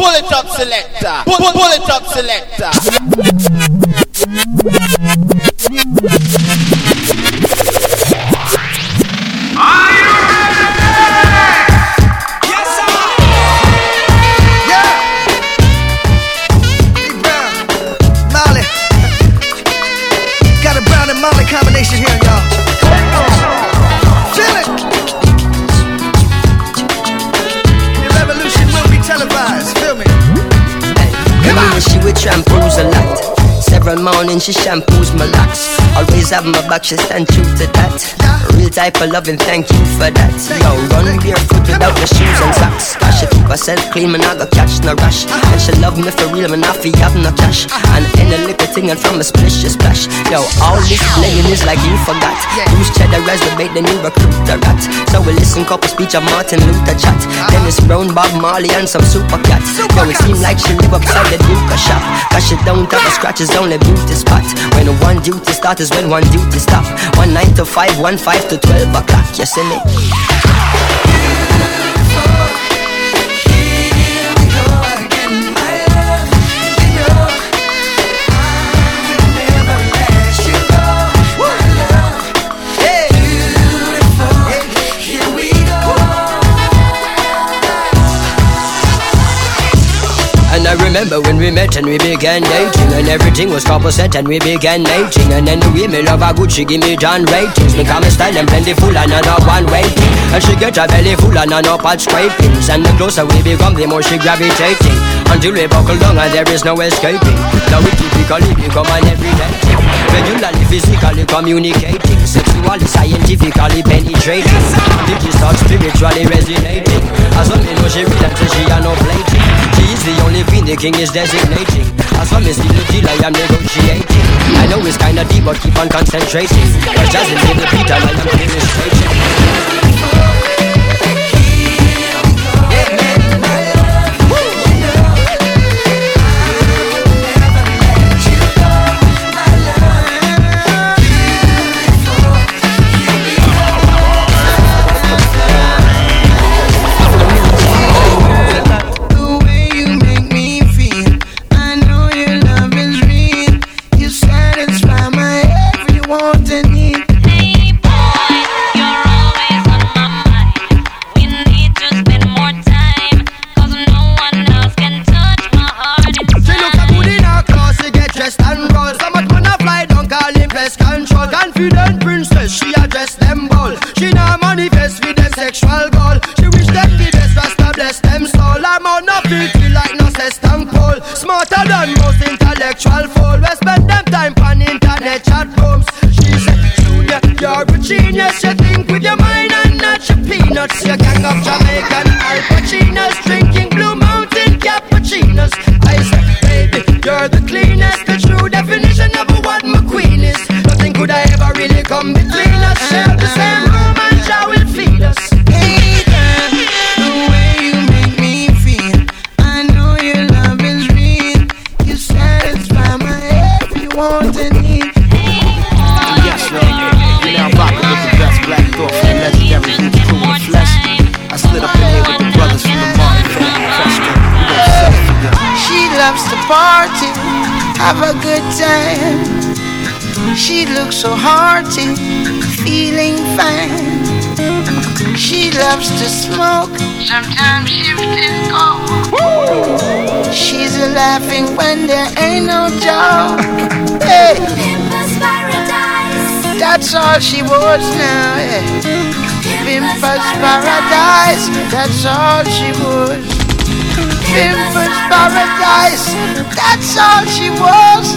Pull it up, selector. Pull, it up, selector. Several mornings she shampoos my locks. Always have my back, she stand true to that. Real type of loving, thank you for that. Yo, run barefoot without the shoes and socks. Cause she keep herself clean, man, I got catch no rush. And she love me for real, man, I feel have no cash. And any little thing and from a splish, she splash. Yo, all this playing is like you forgot. Use cheddar as the bait, then you recruit the rat. So we listen couple speech of Martin Luther chat. Dennis Brown, Bob Marley, and some super cats. Yo, it seem like she live upside the Duke shop. Cause she don't have a scratch, it's only beauty spot. When one duty start is when one duty stop. One nine to five, one five to twelve o'clock. You see me? Remember when we met and we began dating And everything was couple set and we began mating And then the way me love her good, she give me John ratings. Me style and plentiful and I know one waiting And she get her belly full and I know pot scrapings And the closer we become, the more she gravitating Until we buckle down and there is no escaping. Now we typically become an everyday Regularly, physically communicating Sexually, scientifically penetrating. Digi start spiritually resonating As long as she real until she are no plating She the only queen the king is designating. As long as the deal I am negotiating. I know it's kinda deep but keep on concentrating. Cause just in the beat I am demonstrating that's all she wants. Pimpers paradise, that's all she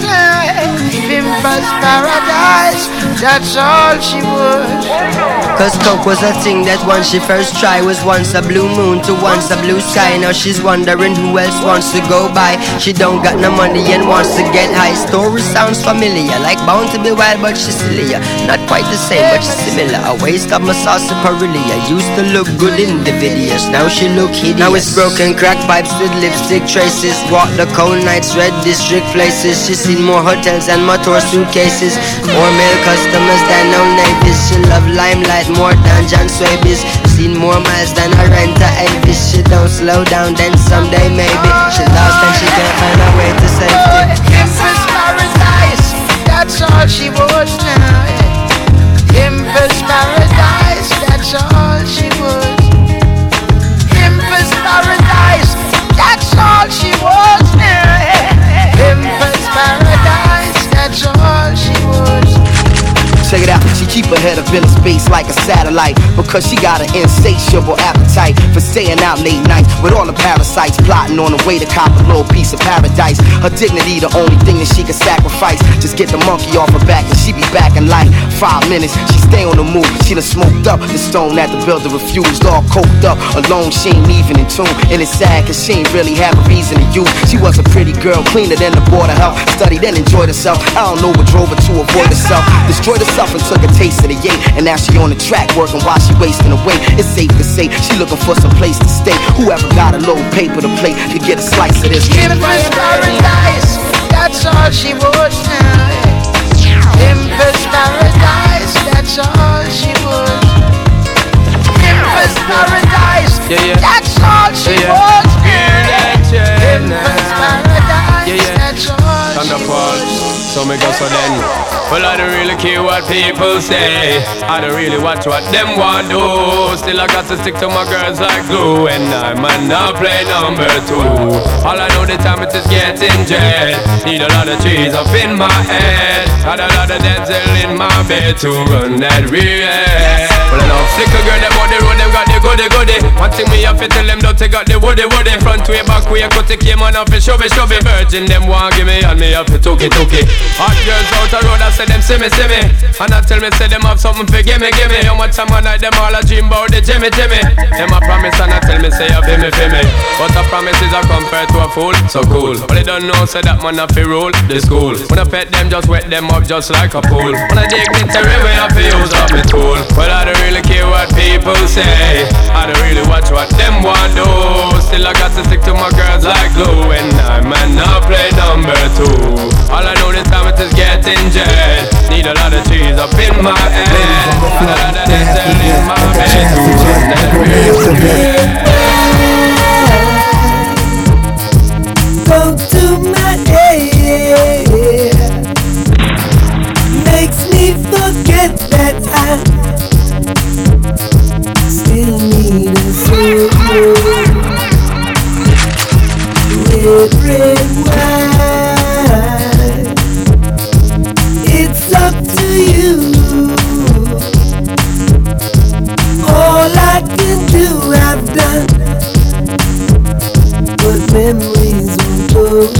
now. Pimpers paradise, that's all she wants. Cause coke was a thing that once she first tried Was once a blue moon to once a blue sky. Now she's wondering who else wants to go by. She don't got no money and wants to get high. Story sounds familiar, like bound to be wild but she's sillier. Not quite the same but she's similar. A waste of my sauce Perilia Used to look good in the videos, now she look hideous. Now it's broken crack pipes with lipstick traces. Walk the cold nights, red district places. She's seen more hotels and more tour suitcases. More male customers than no neighbors. She love limelight had more dungeon swabbies. Seen more miles than a renter Avis. She don't slow down, then someday maybe. She lost and she can't find a way to safety. Paradise, that's all she wants now. Empress paradise, that's all keep her head up in space like a satellite. Because she got an insatiable appetite For staying out late nights With all the parasites plotting on the way to cop a little piece of paradise. Her dignity the only thing that she can sacrifice. Just get the monkey off her back and she be back in like Five minutes, she stay on the move. She done smoked up the stone that the builder refused. All coked up, alone, she ain't even in tune. And it's sad cause she ain't really have a reason to use. She was a pretty girl, cleaner than the board of health Studied and enjoyed herself, I don't know what drove her to avoid herself. Destroyed herself and took a taste of the yay And now she on the track working while she wasting away It's safe to say she looking for some place to stay Whoever got a little paper to play to get a slice of this Empress paradise, that's all she wants now. Empress paradise, that's all she wants. Empress paradise, Yeah, yeah. that's all she Yeah, yeah. wants Hear now. that, yeah, paradise, Yeah, yeah. that's all she Thunderfall, wants. So me go so then. Well, I don't really care what people say. I don't really watch what them want do. Still, I got to stick to my girls like glue. And I might not play number two. All I know the time it is getting jet. Need a lot of trees up in my head. Had a lot of dental in my bed to run that real. Well, I know flicker girl, them on the road, them got the goody goody. One thing me have to tell them, don't take out the woody woody. Front way, back way, cut the came on off and shove it, shove it. Virgin, them want give me, and me have to took it, took it. Hot girls out the road, I say them see me, see me. And I tell me, say them have something for gimme, gimme. How much time I night, them all a dream about the Jimmy, Jimmy. Them a promise, and I tell me, say you feel me, feel me. But a promise is a compared to a fool, so cool. But they don't know, say that man have to rule the school. When I pet them, just wet them up just like a pool. When I dig dignitary, way I feel use up my tool. Well, I don't really care what people say. I don't really watch what them want do. Still, I got to stick to my girls like glue. And I might not play number two. All I know this time is getting jet. Need a lot of cheese up in my head. A lot of dental in my bed. Go to my head Makes me forget that I still need a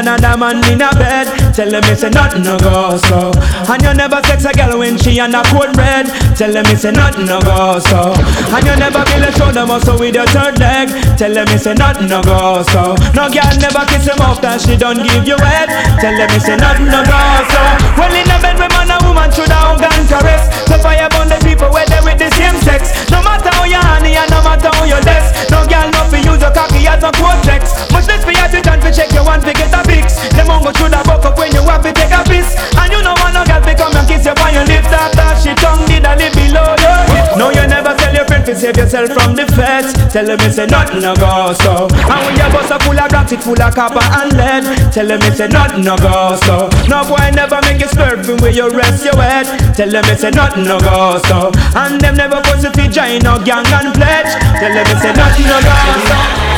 another man in a bed. Tell them it's a nothing no go so. And you never sex a girl when she on a cold red. Tell them it's a nothing no go so. And you never kill a shoulder muscle with your third leg. Tell them it's a nothing no go so. No girl never kiss him that she don't give you head. Tell them it's a nothing no go so. Well in a bed with man and woman should have gun caress. So fire burn the people where they with the same sex. No matter how you honey and no matter how you less. No girl no fi use your cocky as a cortex. Much less for your and fi check your one fi Tell them it's a nothing no go so. And when your bus are full of rocks, it full of copper and lead. Tell them it's a nothing no go so. No boy never make you from where you rest your head. Tell them it's a nothing no go so. And them never put to join no gang and pledge. Tell them it's a nothing no go so.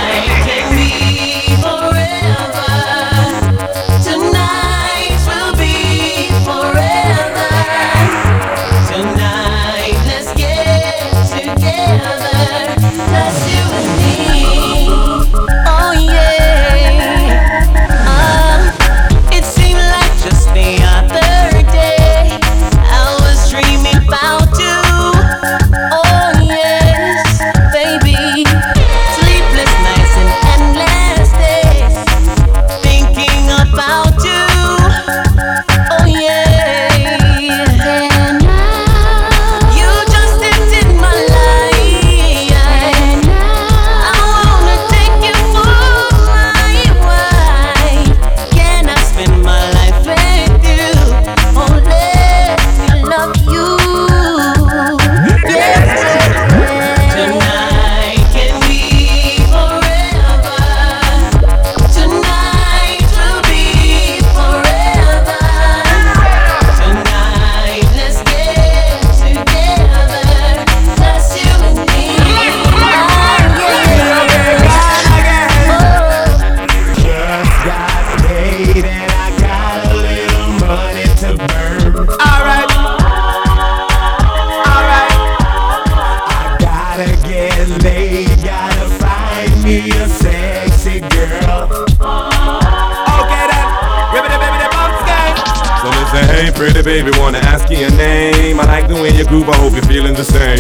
Baby, wanna ask you your name. I like the way you groove, I hope you're feeling the same.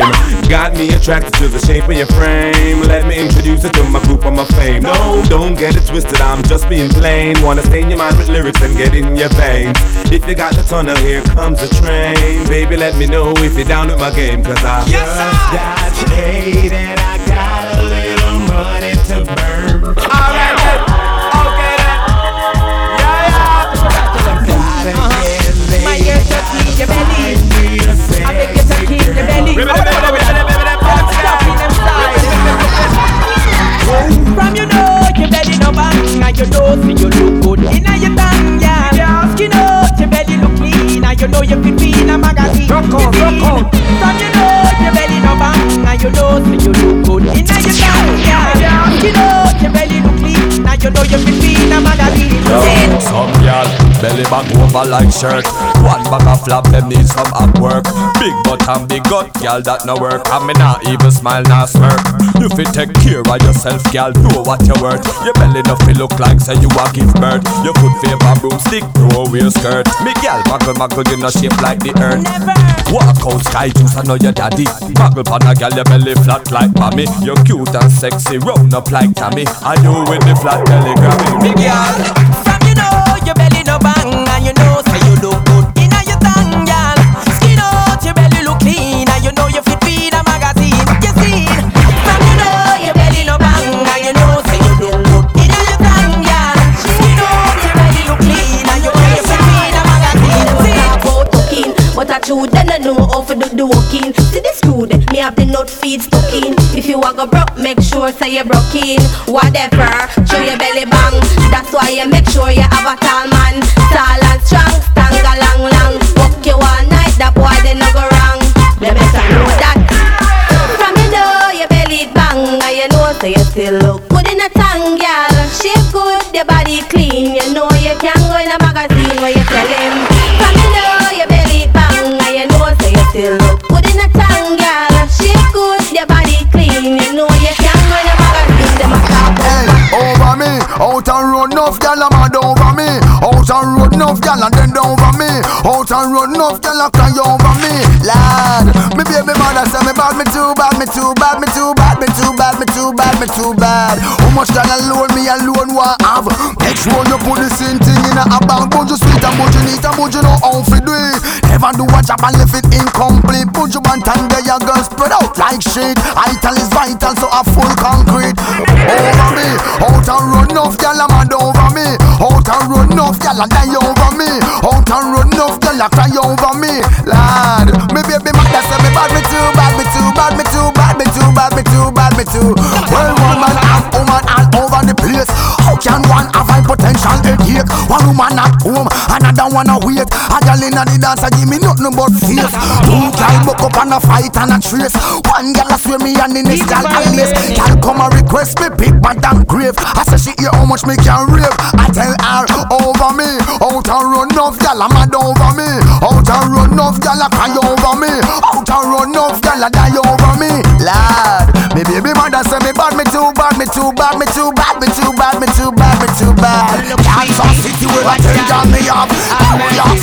Got me attracted to the shape of your frame. Let me introduce you to my group of my fame. No, don't get it twisted, I'm just being plain. Wanna stain your mind with lyrics and get in your veins. If you got the tunnel, here comes the train. Baby, let me know if you're down with my game, cause I just got paid and I like shirt. One bag of flap, them need some up work. Big butt and big gut, y'all that no work. I me not even smile, not smirk. You fit take care of yourself, y'all. Know what you're worth. Your belly no feel look like say you a give birth. Your foot favor broomstick, throw away skirt. Me gal muggle muggle, you no shape like the earth. Walk out sky juice, I know your daddy. Muggle pan a gal, your belly flat like mommy. You're cute and sexy, round up like Tammy. I do with the flat belly Grammy. Me gal. True then I know how to do the walking. See screw then me have the nut feed stuck in. If you want go broke, make sure say you broke in. Whatever, show your belly bang. That's why you make sure you have a tall man, tall and strong, stand a long long. Walk you all night, that boy they no go wrong. You better know that. From you know your belly bang, and you know so you still look good in a tongue, girl. Shape good, your body clean. You know out and road enough gal a mad over me. Out and road enough gal and then over me. Out and road enough gal a cry over me. Lad, me baby mother say me bad, me too bad, me too bad, me too bad, me too bad, me too bad, me too bad. How much gal alone me alone want have? Make sure you put the same thing in a bank. But you sweet and but you neat and but you know how to do it. Never do a job and leave it incomplete. Put you one time there, you girl spread out like shit. Ital is vital, so a full concrete. Over me, out and run enough gal a mad over me. Out and run enough gal a die over me. Out and run enough gal a cry over me. Lad, me baby mother say me bad, me too bad, me too bad, me too bad, me too bad, me too bad, me too. Well, woman all can one have high potential headache? One woman at home, another one a wait. A girl inna the dance, a give me nothing but face. Two girl buck up and a fight and a trace. One girl a swear me and the next girl a lace. Eh? Girl come a request me big bad and grave. I say she hear how much me can rave. I tell her over me, out and run off, girl a mad over me. Out and run off, girl a cry over me. Out and run off, girl a die over me. Lad, me baby mother say me bad, me too bad, me too bad, me too bad, Kansas City where I tell y'all me. New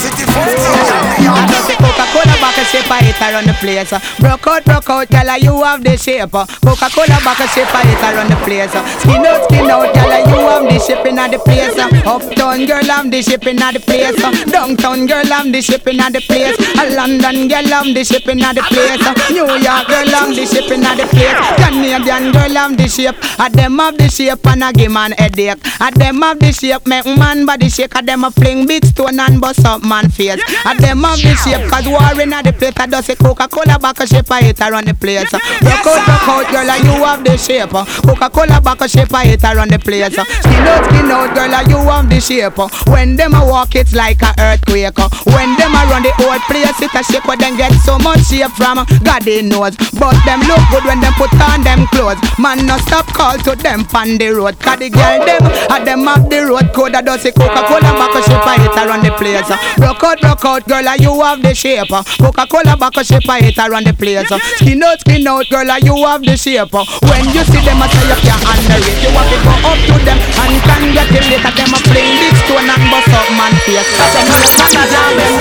I hit around the place. Broke out, broke out, gyal, you have the shape. Coca-Cola bottle shape I hit around the place. Skin out, skin out, gyal, you have the shape in the place. Uptown girl, I'm the shape in the place. Downtown girl, I'm the shape in the place. A London girl, I'm the shape in the place. New York girl, I'm the shape in the place. Canadian girl, I'm the shape. A them have the shape and a give man headache. A them have the shape, make man body shake. A them a fling big stone and bust up man face. A them have the shape, cause war in the place. I does a Coca-Cola back a shape, I hit around the place. Rock out, rock out, girl, and you have the shape. Coca-Cola back a shape, I hit around the place. Skin out, skin out, girl, and you have the shape. When them a walk, it's like a earthquake. When them a run the old place, it a shake, but them get so much shape from God they knows. But them look good when them put on them clothes. Man, no stop call to them on the road. Cause the girl them, a them have the road code. I does a Coca-Cola back a shape, I hit around the place. Rock out, rock out, girl, and you have the shape. Coca-Cola back a shape, I hit around the place. Skin out, skin out, girl, you have the shape. When you see them, I say you can't underrate. You have to go up to them and it later. Them a playing big stone and bust up man face. Cause know it's not a jam, them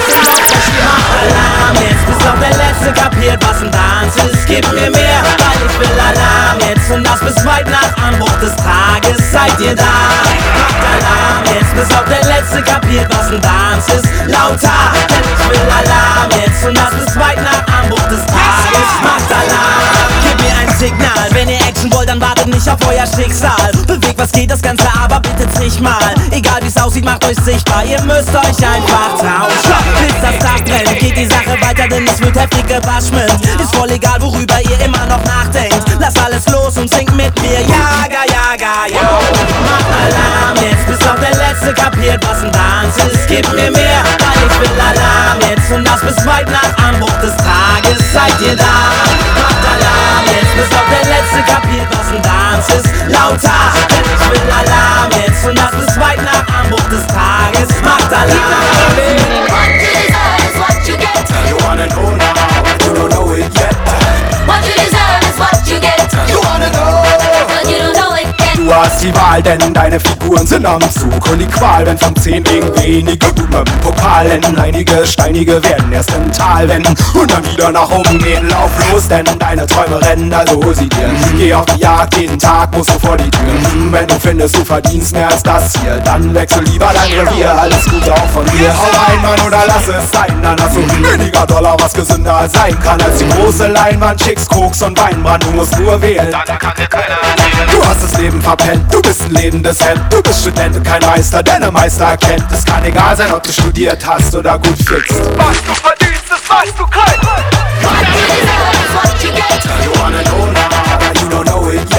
Alarm, jetzt bis auf der letzte kapiert, was ein Tanz ist. Gib mir mehr, weil ich will Alarm jetzt und das bis weit nach Anbruch des Tages. Seid ihr da? Macht Alarm jetzt bis auf der letzte kapiert, was ein Tanz ist. Lauter, Schicksal. Bewegt, was geht, das Ganze, aber bitte nicht mal. Egal wie's aussieht, macht euch sichtbar. Ihr müsst euch einfach trauen. Bis das Dach brennt, geht die Sache weiter, denn es wird heftig gewaschmet. Ist voll egal, worüber ihr immer noch nachdenkt. Lasst alles los und singt mit mir. Jaga, jaga, ja. Macht Alarm jetzt, bis auf der Letzte kapiert, was ein Tanz ist. Gib mir mehr, weil ich will Alarm jetzt und das bis weit nach Anbruch des Tages. Seid ihr da? Macht Alarm jetzt, bis auf der Letzte kapiert, was ein Tanz ist. Lauter, ich will Alarm jetzt und das bis weit nach Anbruch des Tages. Macht Alarm. Hast die Wahl, denn deine Figuren sind am Zug. Und die Qual, wenn von zehn wegen wenige dem Pokal enden Einige Steinige werden erst im Tal wenden Und dann wieder nach oben gehen, lauf los Denn deine Träume rennen, also sie dir. Geh auf die Jagd, jeden Tag musst du vor die Tür. Wenn du findest, du verdienst mehr als das hier Dann wechsel lieber dein Revier, alles Gute auch von mir. Hau rein, Mann, oder lass es sein. Dann hast du weniger Dollar, was gesünder sein kann Als die große Leinwand, Chicks, Koks und Weinbrand Du musst nur wählen, dann kann dir keiner Du hast das Leben verpennt, du bist ein lebendes Hemd Du bist Student und kein Meister, denn ein Meister erkennt Es kann egal sein, ob du studiert hast oder gut flickst Was du verdienst, das weißt du kein. You wanna know now, but you don't know it yet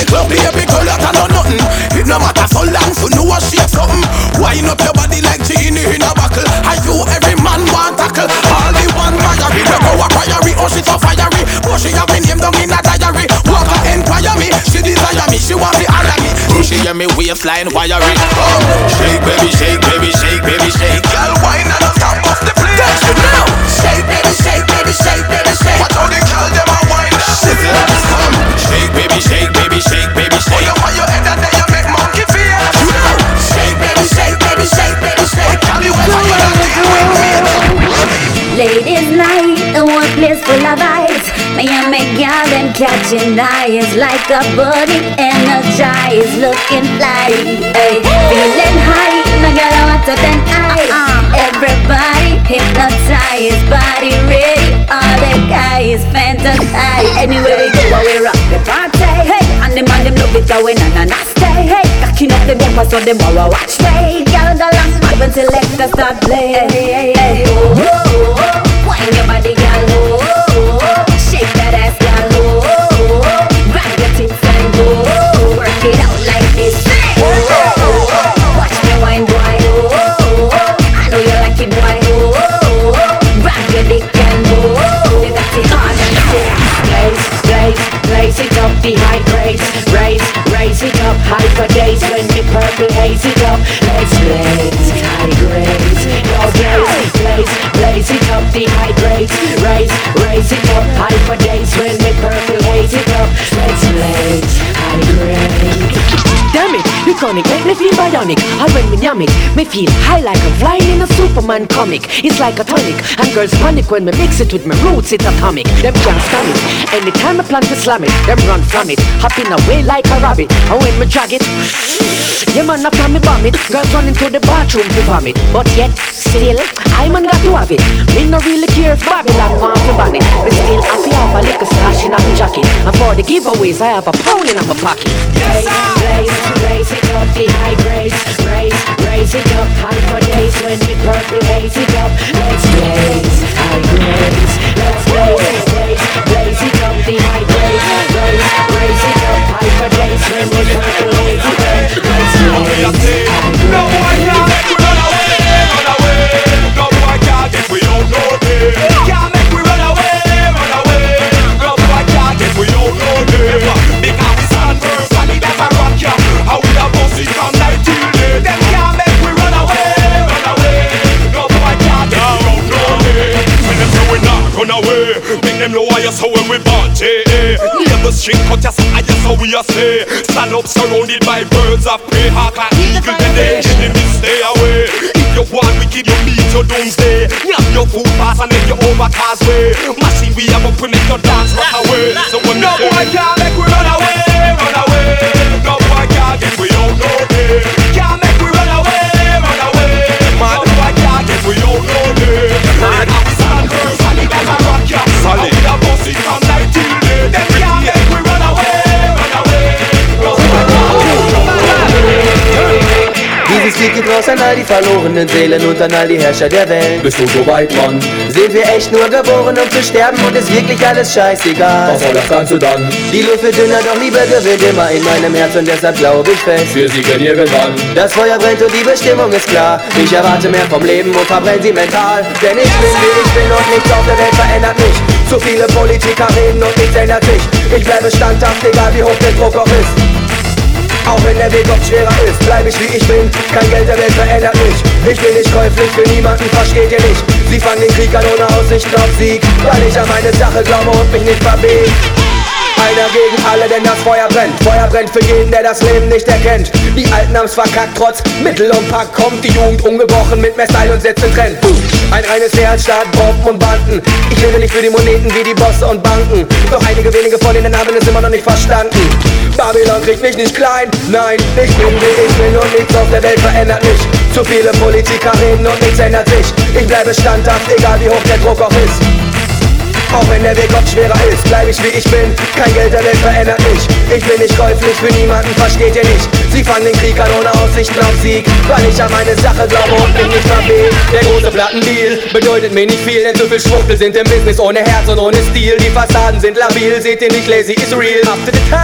the club, baby girl, that a know nothing. It no matter so long, so know what shake something. Wine up your body like genie in a buckle. Are you every man want tackle? All the one fiery, go a priory Oh, she so fiery, but she have me name down in a diary. Walk her inquire me, she desire me, she want me honor me. She hear me waistline wiry Oh, shake baby, shake baby, shake baby, shake catching eyes like a body energized, looking fly. Hey, feeling high, no girl I want to then I. Uh-uh. Everybody hypnotized, body ready, all the guys fantasize. Anywhere we go, we rock the party. Hey, and the man them love it going on and I stay. Hey, cocking up the bumper so them all watch me. Girl, the last mad when selector start play. Hey, hey, hey, oh, oh, oh. Wine your body, blaze it up, the high grades Raise, raise it up, high for days When the purple haze it up. Let's blaze, high grades. Yo, blaze, blaze, blaze it up, grades Raise, raise it up, high for days When the purple haze it up. Let's blaze, grades Damn it, you chronic, make me feel bionic. And when me yam it, me feel high like I'm flying in a Superman comic. It's like a tonic, and girls panic when me mix it with my roots, it's atomic. Them can't stand it, anytime I plan to slam it Them run from it, hopping away like a rabbit And when me drag it, yeah man, I plan me bomb it Girls run into the bathroom to vomit. But yet, still, I'm on got to have it Me no really care if Babylon want to ban it. Me still happy have a little stash in my jacket. And for the giveaways, I have a pound in my pocket. Blaze, blaze, blaze it up, the high grades Raise, raise it up, high for days When purple haze it up. Let's blaze, high grades Let's blaze, blaze, blaze it up, the high grades Raise, raise it up, high for days When purple haze it up. Let's blaze, high grades No boy I just how we a say. Stand up surrounded by birds of prey, hawk and eagle. Then they enemy stay away. If you want wicked, you meet your doomsday. Grab your food pass and make you over causeway. Machine we have up, we make your dance an all die verlorenen Seelen und an all die Herrscher der Welt. Bist du so weit, Mann? Sind wir echt nur geboren, um zu sterben und ist wirklich alles scheißegal? Was soll das Ganze dann? Die Luft wird dünner, doch Liebe gewinnt immer in meinem Herz und deshalb glaube ich fest. Wir siegen irgendwann. Das Feuer brennt und die Bestimmung ist klar. Ich erwarte mehr vom Leben und verbrenne sie mental. Denn ich bin wie ich bin und nichts auf der Welt verändert mich. Zu viele Politiker reden und nichts ändert sich. Ich bleibe standhaft, egal wie hoch der Druck auch ist. Auch wenn der Weg oft schwerer ist, bleib ich wie ich bin. Kein Geld der Welt verändert mich. Ich bin nicht käuflich für niemanden, versteht ihr nicht? Sie fangen den Krieg an ohne Aussicht auf Sieg, weil ich an meine Sache glaube und mich nicht verbieg. Einer gegen alle, denn das Feuer brennt. Feuer brennt für jeden, der das Leben nicht erkennt. Die Alten haben's verkackt, trotz Mittel und Pack kommt die Jugend ungebrochen mit mehr Style und Sätzen Trend. Ein reines Heer statt Bomben und Banden. Ich lebe nicht für die Moneten wie die Bosse und Banken. Doch einige wenige von ihnen haben es immer noch nicht verstanden. Babylon kriegt mich nicht klein, nein, ich bin wie ich bin und nichts auf der Welt verändert mich. Zu viele Politiker reden und nichts ändert sich. Ich bleibe standhaft, egal wie hoch der Druck auch ist. Auch wenn der Weg oft schwerer ist, bleib ich wie ich bin. Kein Geld der Welt verändert mich. Ich bin nicht käuflich für niemanden, versteht ihr nicht? Sie fangen den Krieg an ohne Aussichten auf Sieg, weil ich an meine Sache glaube und mich nicht verweh. Der große Plattendeal bedeutet mir nicht viel, denn so viel Schwuchtel sind im Business ohne Herz und ohne Stil. Die Fassaden sind labil, seht ihr nicht, lazy is real.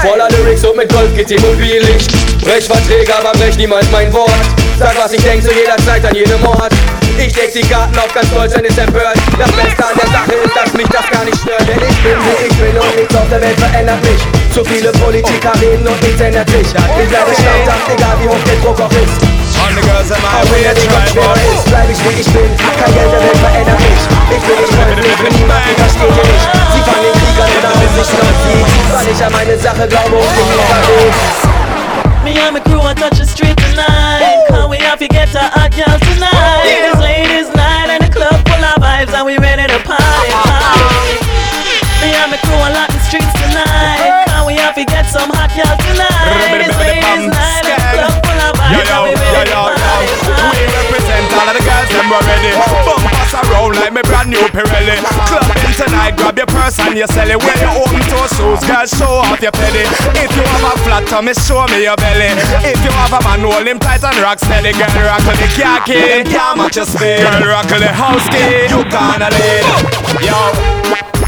Voller Lyrics und mit Gold geht mobil. Ich brech Verträge, aber brech niemals mein Wort. Sag was ich denk zu jeder Zeit an jedem Ort. Ich deck die Karten auf ganz Deutschland ist empört. Das Beste an der Sache ist, dass mich das gar nicht stört. Denn ich bin wie ich bin und nichts auf der Welt verändert mich. Zu viele Politiker reden und nichts ändert sich. Ich bleibe standhaft, egal wie hoch der Druck auch ist. All the girls in my Auch wenn way ist, bleib ich wie ich bin. Kein Geld der Welt verändert mich. Ich bin nicht käuflich für niemanden, versteht ihr nicht? Sie fangen den Krieg an haben sich noch Sieg. Weil ich an meine Sache glaube und mich nicht verweh. Me and my crew are touching street tonight. Can't wait you get to hot girls tonight. Yeah. It's ladies' night and the club full of vibes, and we ready to party. Uh-huh. party. Me and my crew are locking streets tonight. Can't wait you get some hot girls tonight. It's ladies' night and the club full of vibes, and we ready to party. We represent all of the girls, and we're ready around like me brand new Pirelli. Club in tonight, grab your purse and your celly. Wear your open toe shoes, girl, show off your pedi. If you have a flat tummy, show me your belly. If you have a man, hold him tight and rock steady. Girl, rock the car key. can't match your speed. Girl, rock the house key, you gonna lead. Yo.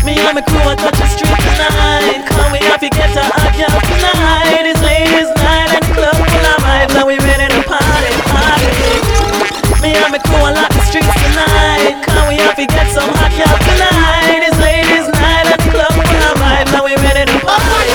Me and my crew are touching street tonight. Come we have you get to our girl tonight. It's ladies' night and the club full of vibes, and we ready to party, party me and my crew a lot the streets tonight. Can we have to get some hot girls tonight? It's ladies' night at the club when I arrive. Now we're ready to party.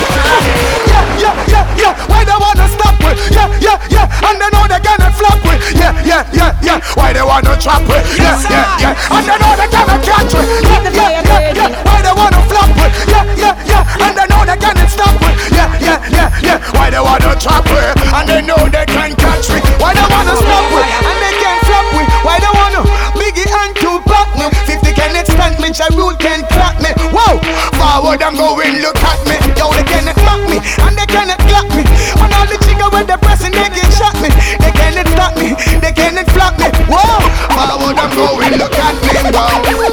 Yeah, yeah, yeah, yeah. Why they wanna stop me? Yeah, yeah, yeah. And they know they gonna flop me. Yeah, yeah, yeah, yeah. Why they wanna trap me? Yeah, yeah, yeah. And they know they gonna catch me. Yeah, yeah, yeah, yeah. Why they wanna flop me? Yeah, yeah, yeah. And they know they gonna stop me. Yeah, yeah, yeah, yeah. Why they wanna trap me? And they know they can catch me. Why they wanna stop with? inch of road can't clock me. Whoa, forward I'm going, look at me. Yo, they cannot mock me, and they cannot clock me. When all the chicka when they pressing, they get shot me. They cannot stop me, they cannot flop me. Whoa, forward I'm going, look at me. Whoa.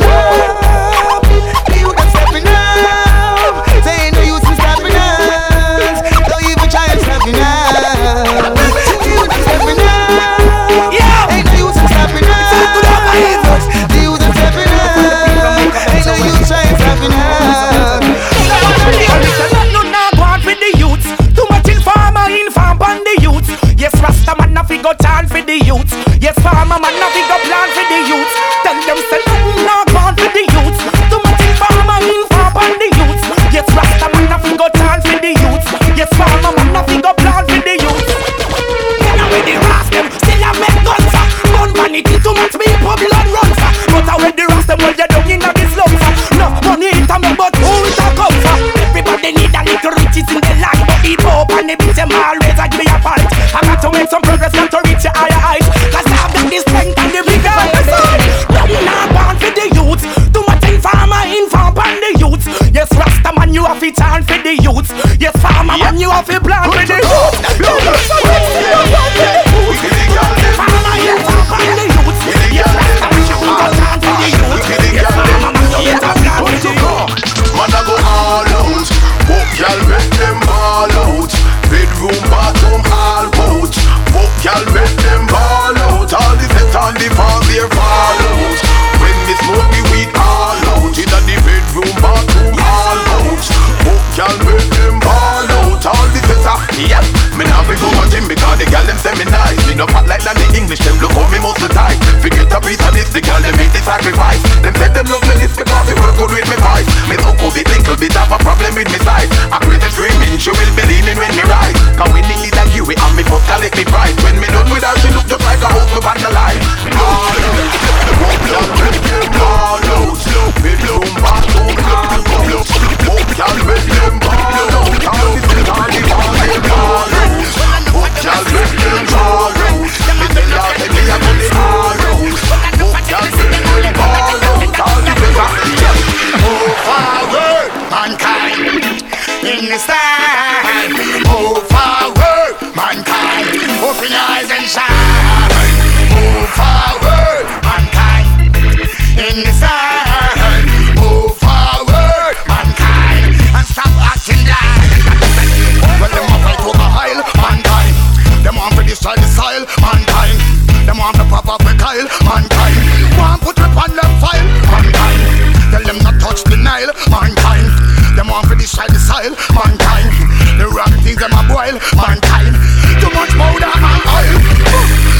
this the soil mankind. The wrong things them a boil mankind. Too much powder and oil.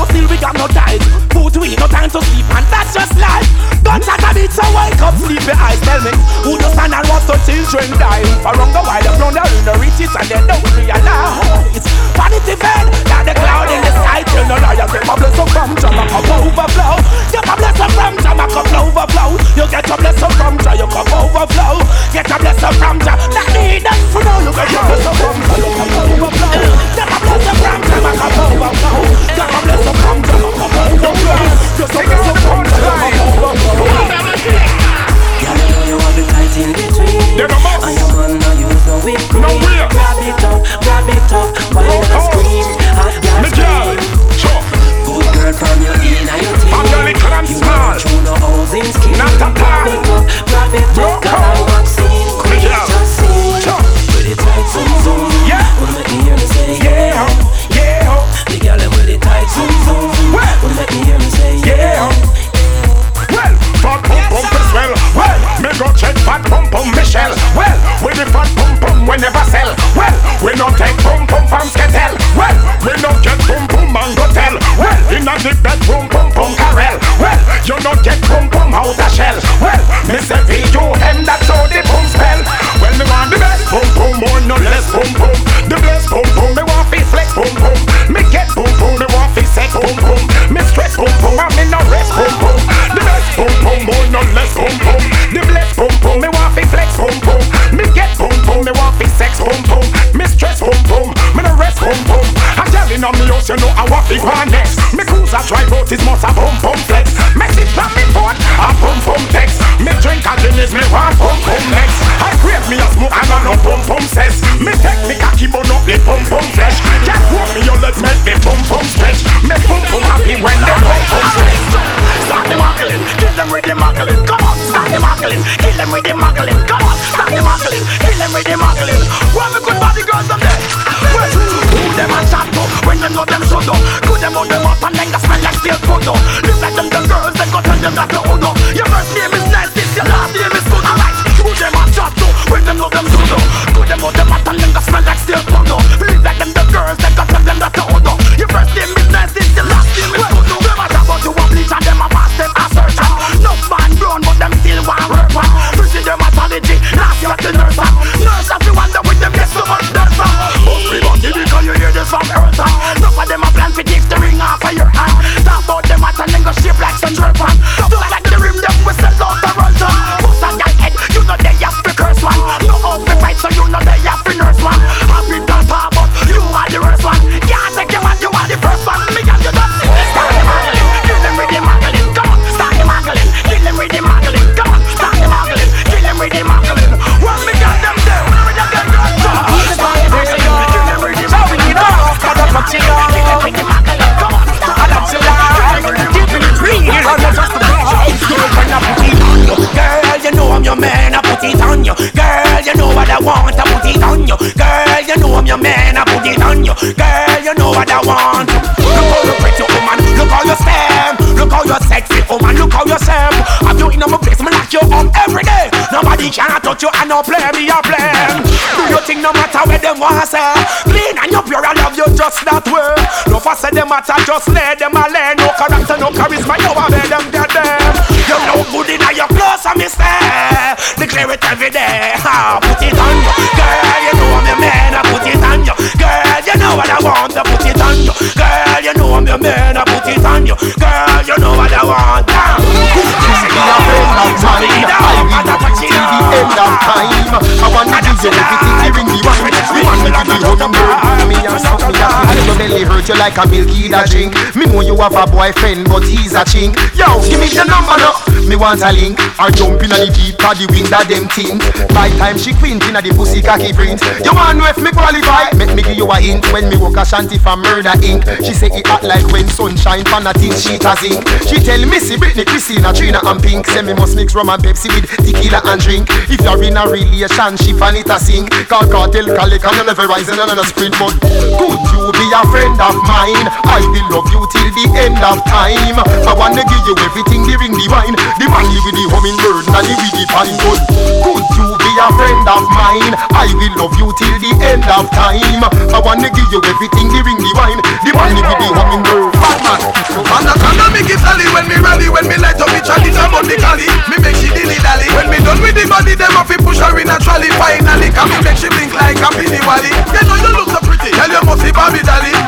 But still we got no ties. Food we no time to sleep, and that's just life. Guns at a beat, so wake up, sleepy eyes. Tell me, who just stand and watch the children die? For the while, the plunder in the riches, and they don't realize. Vanity fair, got the cloud in the sky. Tell no liar, get my blessing from Jamaica overflow. Get my blessing from Jamaica overflow. You get your blessing from Jamaica overflow. Get a blessing from Jamaica. That need that for now. You get your blessing from Jamaica overflow. Use no whip. Grab it up, grab it up, wine and oh, oh. scream. Hot girl scream. Good girl from your in and your team. You want through the housing scheme. Grab it up, grab it up, girl I'm vaccine. Just. With it tight zoom zoom. Wanna make me hear me say yeah, yeah. The girl with it tight zoom zoom. Wanna make me say yeah. Well, fat pum pum is well. Well, me go check fat pum pum Michelle. Well, with the fat pum pum we never sell. Well, we no take pum pum from Sketel. Well, we no get pum pum and go tell. Well, in a the bedroom pum pum Carel. Well, you no get pum pum out a shell. Well, me say V-U-M that's how the pum spell. Well, me want the best pum pum more no less pum pum. The best pum pum me A girl inna me house you know I want go next. Me cruise a drive out is must a pum pum flex. Message from me phone a pum pum text. Me drink a Guinness me want pum pum next. I crave me a smoke and I no pum pum says. Me take me cocky but not the pum pum flesh. Just walk me your legs make me pum pum stretch. Me pum pum happy when the pum pum stretch. Start the muggling, kill them with the muggling. Come on, start the muggling, kill them with the muggling. Come on, start the muggling, kill them with the muggling. Them on them up and then they smell like steel up. Live like them the girls, they go tell that you You and no play me a blame. Do you think no matter where them want say? Clean and you pure. I love you just that way. No fuss say them matter. Just let them alone. No character, no charisma. You are them dead them. You look good in your clothes and me stare. Declare it every day. Ah, put it on you, girl. You know I'm your man. I put it on you, girl. You know what I want. I put it on you, girl. You know I'm your man. I put you. Girl, you everything, giving the wine. Belly hurt you like a milky that drink. Me know you have a boyfriend, but he's a chink. Yo, give me your number now. Me want a link. Or jump in the deep, cause the wind that them thing. By time she quint in the pussy cocky print. You want know if me qualify? Make me give you a hint when me walk a shanty for Murder ink. She say it act like when sunshine pan a thing she a zinc. She tell me see Britney, Christina, Trina and Pink. Say me must mix rum and Pepsi with tequila and drink. If you're in a relationship and it a sing, call cartel, calic and you never rise and a sprint. But could you be a friend of mine? I will love you till the end of time. I wanna give you everything, the ring, the wine, the money with the hummingbird and the the pine. But could you be a friend of mine? I will love you till the end of time. I wanna give you everything, the ring, the wine, the money with the hummingbird. Batman. Anaconda me give Sally when me ready When me light up me chalice I'm on the galley Me make she dilly dally When me done with the body Them off push her in a trolley Finally Can me make she blink like a Billy Wally You know you look so pretty Tell you must be Bobby Dolly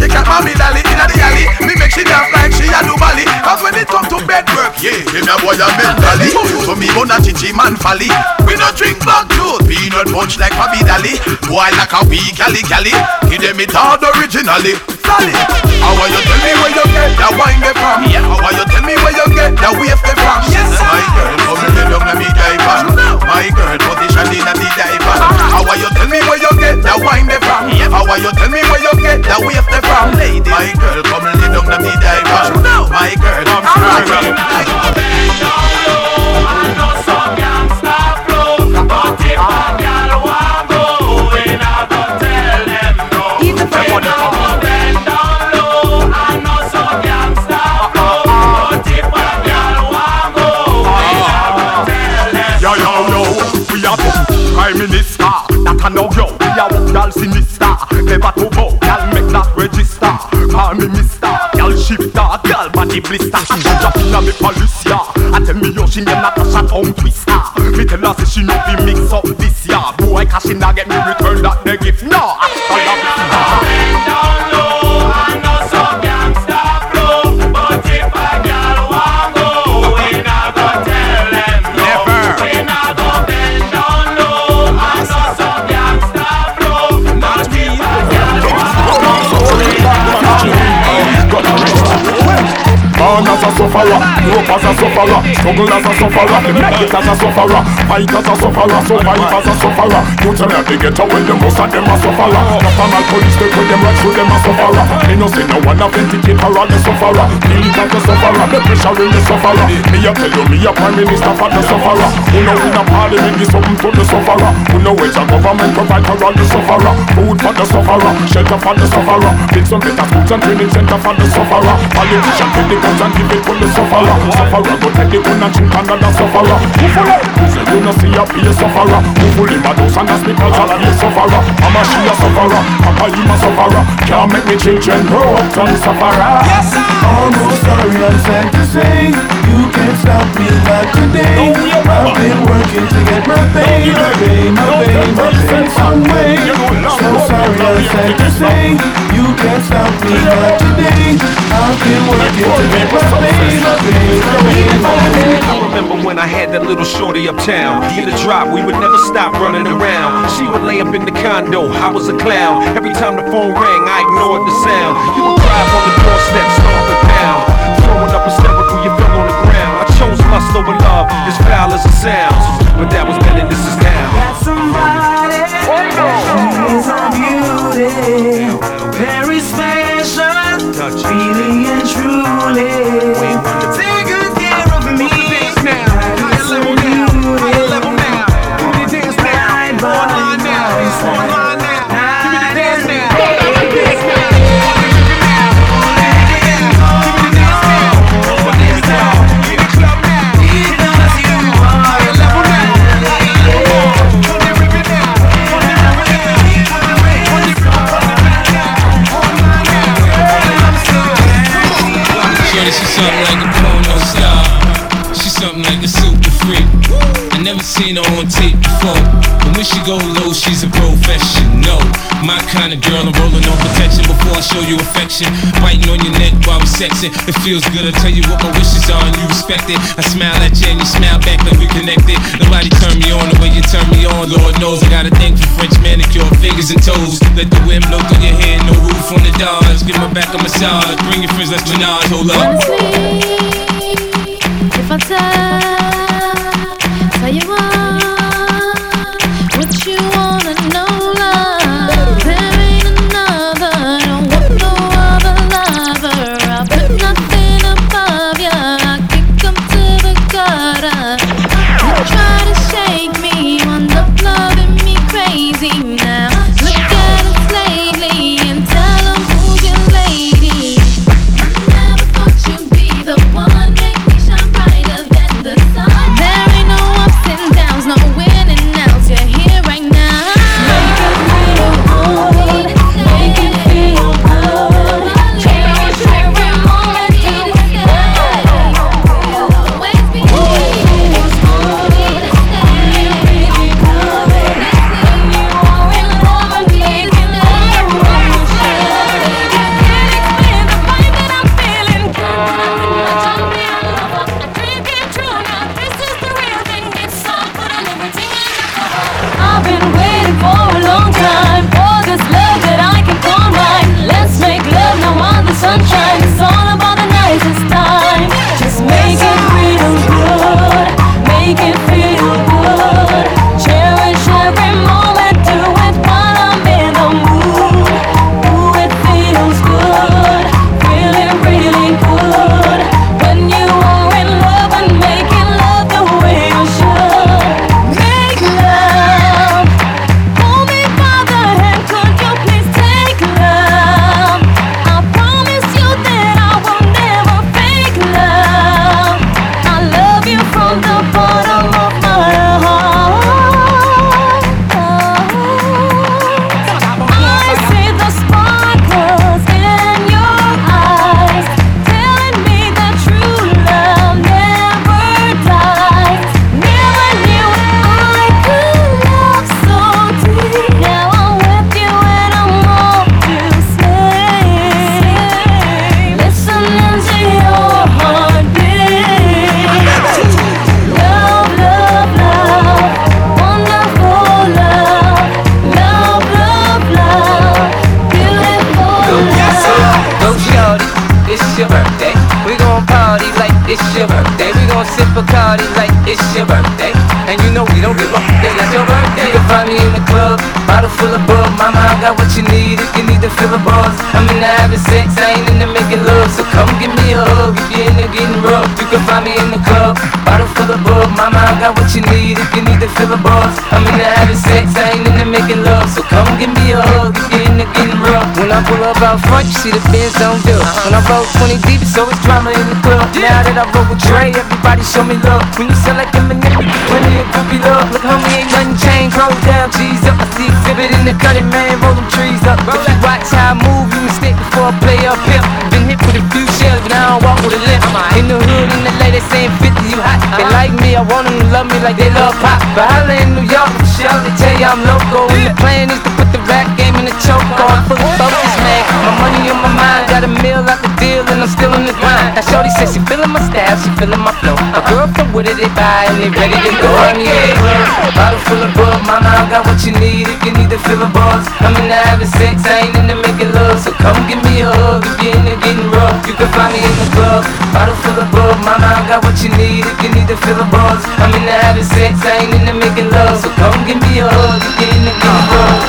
she like mommy dolly Inna the alley. Me make she dance like she a do Bali Cause when it come to bed work Yeah, me a boy a mentally. So me want a chichi man folly. We no drink black juice Peanut punch like Bobby Dolly. Boy like a wee galley galley. Give them it all originally Sally How are you tell me where you get that wine get from? Yeah. How are you tell me where you get that wave get from? Yes, my girl, come and let me dive on. My girl, position in the diver. How are you tell me where you get that wine get from? Yeah. How are you tell me where you get that wave get from? Lady, my girl, come and let me dive on. My girl, come Yo, never to vote, y'all make that register. Call me mister, y'all shifter, y'all body blister. She drop inna me police, yeah I tell me yo, she name Natasha tongue twister. Me tell her say she no be mix up this year. Boy, cause she not get me return that the gift, no Hasta la vista Born as a sufferer, grow as a sufferer, struggle as a sufferer, make it as a sufferer, fight as a sufferer, survive as a sufferer. You tell me they get away, the most of them a sufferer. Formal police they put them right through them a sufferer. Me no say no one authenticate her on the sufferer. Me as the sufferer, the pressure in the sufferer. Me a tell you, me a prime minister for the sufferer. Who know in a parliament give something to the sufferer. Who know it's a government provide for all the sufferer. Food for the sufferer, shelter for the sufferer. Build some better schools and training center for the sufferer. Politician guns and give it to the sufferer. Sufferer go take the gun and shoot another sufferer. Who full of? Who say you no see a be a sufferer? Who full in those and hospitals and be a sufferer? Mama she a sufferer, Papa him a sufferer. Can't make me children grow up to sufferer. Yes sir. Almost sorry, I'm sad to say You can't stop me not today I've been working to get my pay My pay, my pay, my pay some way So sorry, I'm sad to say You can't stop me not today I've been working to get my pay My pay, my pay, my pay remember when I had that little shorty uptown. Get a drop, we would never stop running around. She would lay up in the condo, I was a clown. Every time the phone rang, I ignored the sound. You would drive on the doorstep, stomp and pound. Throwing up hysterical, you fell on the ground. I chose lust over love, as foul as it sounds. But that was then and this is now. Got Somebody She's a beauty Very special Really and truly go low, she's a professional. My kind of girl, I'm rolling on protection before I show you affection. Biting on your neck while we sexing. It feels good, I tell you what my wishes are and you respect it. I smile at you and you smile back like we connected. Nobody turn me on the way you turn me on. Lord knows I got a thing for French manicure, fingers and toes. Let the wind blow through your hair, no roof on the doors. Give my back a massage. Bring your friends, let's menage. Hold up. If I tell, tell you what, I pull up out front, you see the Benz don't do. When I roll 20 deep, so it's always drama in the club. Now that I roll with Dre, everybody show me love. When you sell like Eminem, plenty of groupie love. Look, homie, ain't nothing changed. Close down, G's up. I see exhibit in the cutting, man. Roll them trees up. If you watch how I move, you mistake before I play up here. Been hit with a few shells, but I don't walk with a limp. In the hood, in the lady saying 50, you hot. They like me, I want them to love me like they love pop. But holla in New York, Michelle, they tell you I'm local. And the plan is to put the rap game in the choke on. Full focus, man. My money on my mind, got a meal out the deal, and I'm still in the grind. Now, Shorty says she feeling my style, she feeling my flow. A girl from Wooded, they buy, and they ready to go. I'm yeah. Bottle full of bug, mama, I got what you need if you need to fill the bars. I'm in the having sex, I ain't in the making love. So come give me a hug if you're in the getting rough. You can find me in the club, bottle full of bug, mama, I got what you need if you need to fill the bars. I'm in the having sex, I ain't in the making love. So come give me a hug if you're in the getting rough.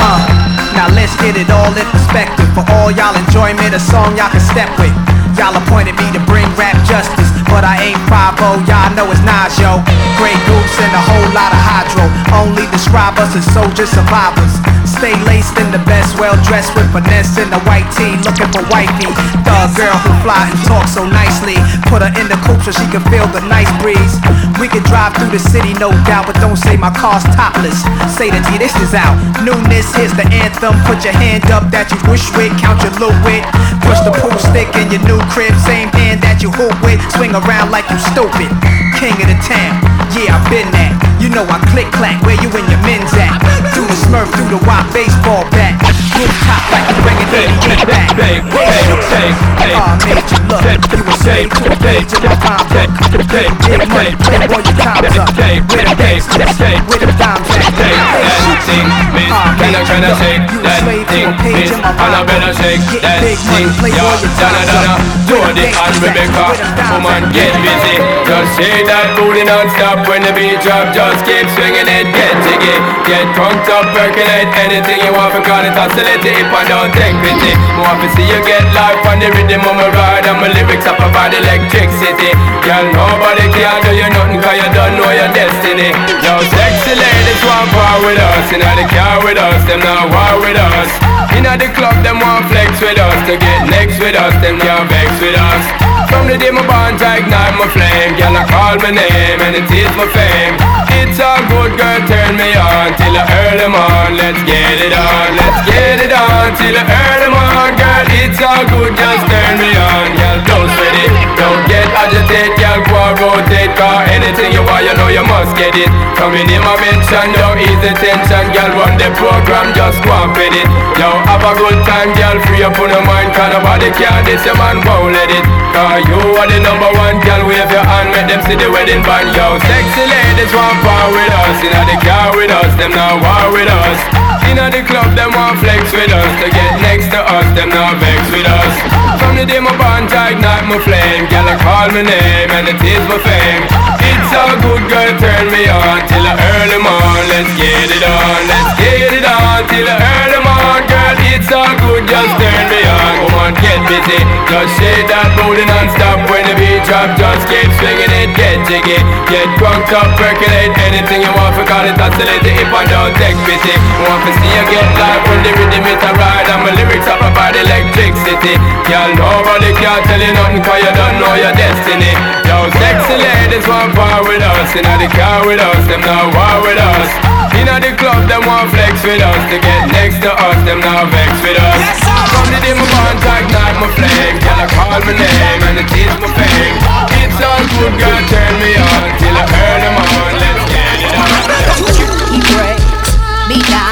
Uh, now let's get it all in perspective. For all y'all enjoyment, a song y'all can step with. Y'all appointed me to bring rap justice, but I ain't 5 Y'all know it's Nas, yo. Grey Goose and a whole lot of hydro. Only describe us as soldier survivors. Stay laced in the best, well dressed with finesse in the white tee, looking for wifey. Thug girl who fly and talk so nicely. Put her in the coupe so she can feel the nice breeze. We can drive through the city, no doubt, but don't say my car's topless. Say the G, this is out. Newness, here's the anthem. Put your hand up that you wish with, count your loot with. Push the pool stick in your new crib, same hand that you hoop with. Swing around like you stupid. King of the town. Yeah, I've been that. You know I click clack, where you and your men's at? Through the smurf, through the wide baseball bat. Rooftop like you bringing it back. Hey, hey, hey, hey. Ah, made you look. You a slave to a page in the book. Get money, playboy, your time's up. Where the days, where the dimes at? That thing, miss, can I try to shake that thing, miss, and I better shake that thing, yeah, Donna, Donna, Jody and Rebecca, woman, get busy, just shake that booty non-stop when the beat drop, just keep swinging it, get jiggy, get drunk up, percolate anything you want, because it's oscillating, if I don't take pity, more to see you get life on the rhythm of my ride, and my lyrics up about electricity, girl, nobody can do you nothing, cause you don't know your destiny, yo, sexy ladies want power with us, inna the car with us, them not war with us. Inna the club, them want flex with us. To get next with us, them can't vex with us. From the day my bond, I ignite my flame. Girl, I call my name and it is my fame. It's a good girl, turn me on till I earn them on. Let's get it on, let's get it on till I earn them on. Girl, it's all good, just turn me on. Girl, don't sweat it, don't get agitated. Girl, go and rotate, cause anything you want, you know you must get it. Coming in my mention, ease the tension, girl. Run the program, just go and fit it. Yo, have a good time, girl. Free up on your mind, cause nobody can this, your man won't let it. Cause you are the number one, girl. Wave your hand, make them see the wedding band. Yo, sexy ladies want power with us. Inna the car with us, them now war with us. Inna the club, them want flex with us. To get next to us, them now vex with us. From the day my bond, I ignite my flame. Girl, I call my name, and it is my fame. It's a good girl, turn me on till the early on. Let's get it on, let's get it on till the early on. Girl, it's all good, just turn me on. Come on, get busy, just shake that booty non-stop when the beat drop. Just keep swinging it, get jiggy, get drunk up, percolate anything you want. Forgot it, oscillate it if I don't take pity. Want to see you get live when the rhythm is a ride and my lyrics up about electricity. Girl, nobody can tell you nothing 'cause you don't know your destiny. Yo, sexy ladies want power with us, inna the car with us, them now war with us. Inna the club, them want flex with us. To get next to us, them now vex with us. From the day my I ignite my flame. Girl, I call my name and it is my fame. It's all good, girl, turn me on till I earn them on. Let's get it on. He breaks me down.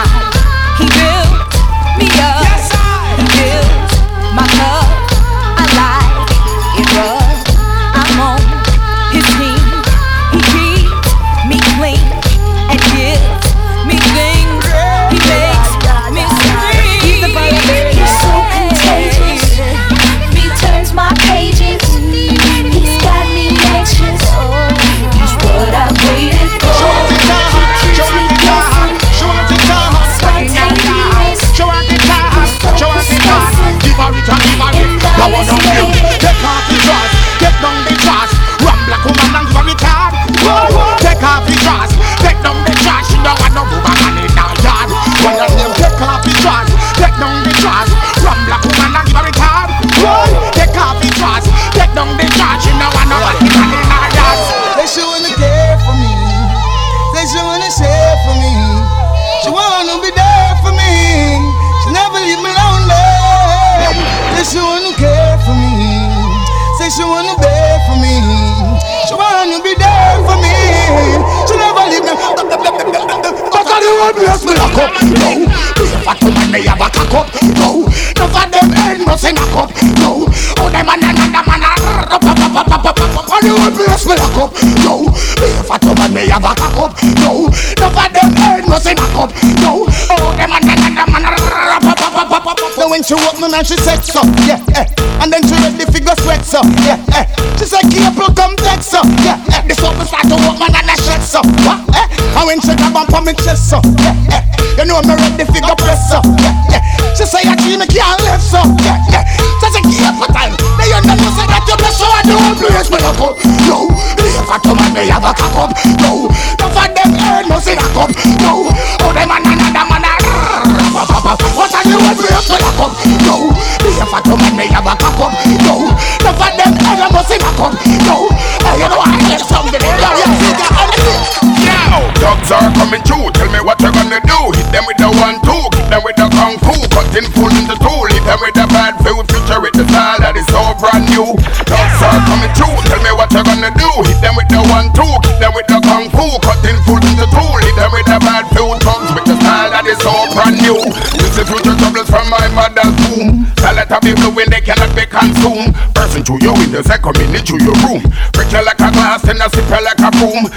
And she said so, yeah, come into your room. Break you like a glass, then I sip you like a broom.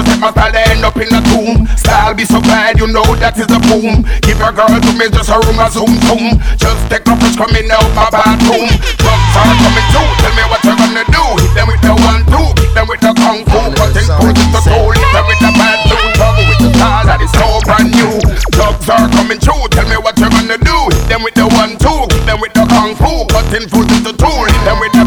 Just my style, end up in a tomb. Style be so bad, you know that is a boom. Give a girl to me just a room, a zoom zoom. Just take a fish coming out my bathroom. Drugs are coming too, tell me what you're gonna do. Hit them with the one, two, hit them with the kung fu. Cutting food with the soul, hit them with the bad blue. Trouble with the style that is so brand new. Drugs are coming true, tell me what you're gonna do. Hit them with the one, two, hit them with the kung fu. Cutting food with the tool, hit them with the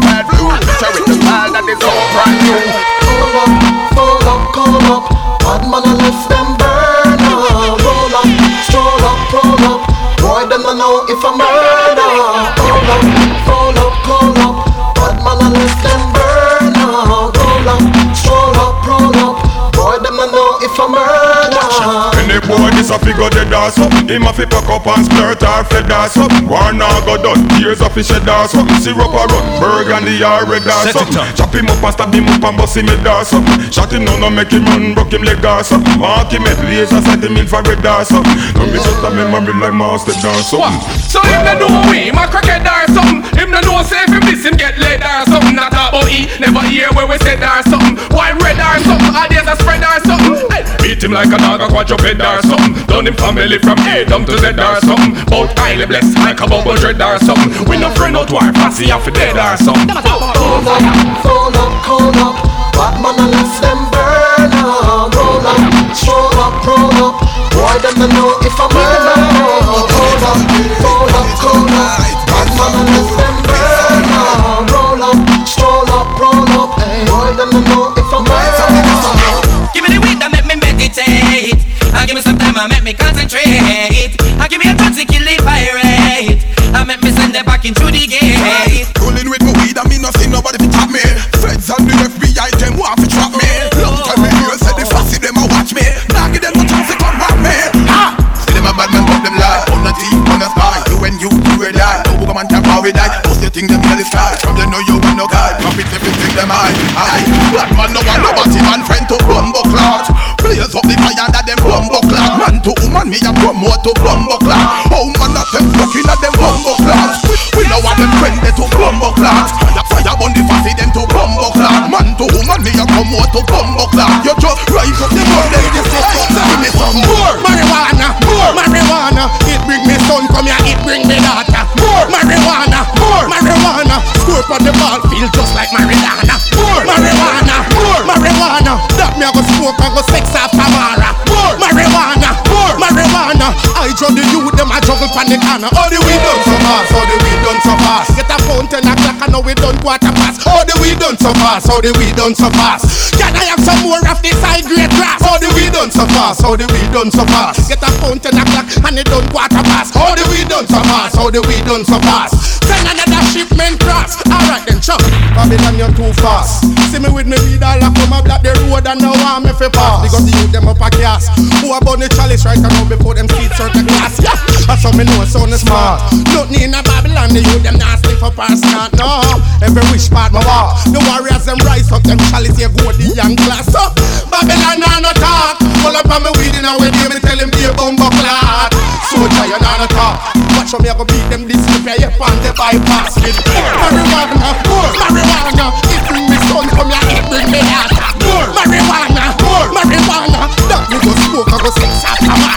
this a figure dead or something Him a fi pack up and splurt or fed or something War now go done, tears of his shed or something Syrup a run, burgundy or red it up. Chop him up and stab him up and bust him head or something Shot him now, no make him run, broke him leg or something Mark him head, laser sight him infrared or something Now me just a memory like master or something So him no know we, my crackhead or something. Him no know say if him miss him get laid or something. Not about he, never hear where we said or something. Wine red or something, ideas a spread or something. Beat him like a dog a quadruped or something Down him family from A down to Z or something Both highly blessed like a bubble dread or something We no friend out to our fussy off dead or something Pull up, pull up, call up. Bad man, I left them burn up. Roll up, stroll up, roll up. Boy, them I know if I'm murder. Pull up, pull up, call up. Bad man, I left them burn up. Roll up, stroll up, roll up. Boy, them I know if I'm murder. Give me the weed that make me meditate. And give me some and make me concentrate. And give me a to kill the pirate. And make me send them back into the gate. Rolling with my weed and me no see nobody fi top me. Feds and the FBI them want fi trap me. Long time me hear say the fussy them a watch me. Give them no chance to come back me. Ha! See them a bad man but them lie. On the team, on the spy You and you, you will die No book man tap how we die. Most you think them hell is sky. From them know you and no guy. Profit everything them high Aye Bad man no want no nobody man friend to bumbo clot Blaze up the fire that them bumbo clot Man to woman me a promote to bumbo clot Oh man that them fucking at them bumbo clot We know what them friend they to bumbo clot Fire on the fussy them to bumbo clot Man to woman me a promote to bumbo clot You just rise up the world them this is Give me some more marijuana. Score on the ball field just like Maradona. More marijuana, more marijuana. That me I go smoke, I go sex after Mara. More marijuana, more marijuana. I draw the youth, them I juggle pan the corner. Oh the weed done so fast, oh the weed done so fast. Get a phone ten o'clock, I know we done quarter past. Oh the weed done so fast, oh the weed done so fast. Can I have some more of this high grade grass? Oh the weed done so fast, oh the weed done so fast. Get a phone ten o'clock and it done quarter past. Oh the weed done so fast, oh the weed done so fast. Send another shipment cross. Alright then, chuck. Babylon you're too fast. See me with me weed all up on my block the road and now I'm if pass. Because the youth them up a gas. Who about the chalice right now before them feet certain class. Yeah, that's how me know son is smart. Nothing in a Babylon the youth them not stiff up or. No, every wish part my walk. The warriors them rise up them chalice here go the young class up. Babylon nah no talk. Pull up on me weed in a way me tell him be a bumbo clot. Soldier you nah no talk. Watch how me I go beat them this prepare you on the bypass with marijuana, marijuana. It bring me son come here, it bring me. More marijuana, marijuana. That me go smoke, I go sex after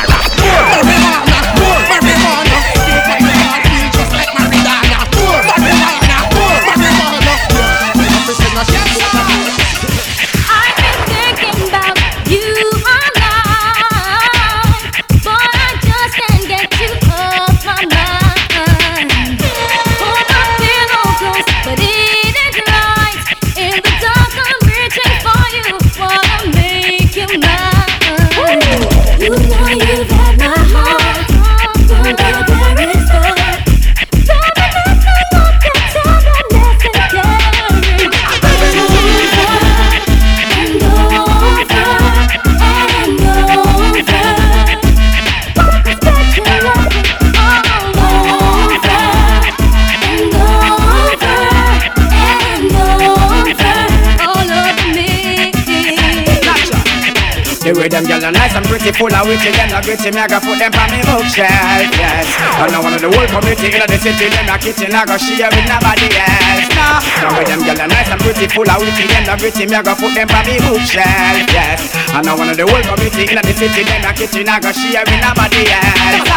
over, all over me. The rhythm, girl, are nice and pretty, full of witty, them not gritty, me I go put them on me bookshelf, yes. And now one of the whole community in the city, them not kitchen, I go share with nobody else, no. Now with them girl are nice and pretty, full of witty, them not gritty, me I go put them on me bookshelf, yes. And now one of the whole community in the city, them not kitchen, I go share with nobody else.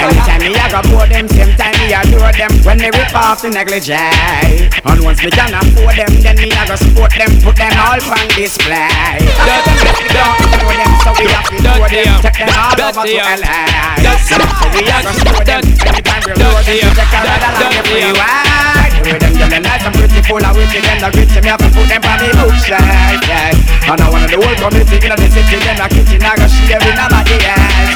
Anytime me I go pour them, same time me I adore them when they rip off the negligee. And once me can afford them, then me I go support them, put them all on display. Know them, take them all over to LA. So we are gonna show them anytime we roll them, take a ride along the freeway. With them girl, nice and full of witty, them the gritty, me have to put them on me bookshelf, yes. And I of the whole community in the city, them the kitchen, I go share with nobody else.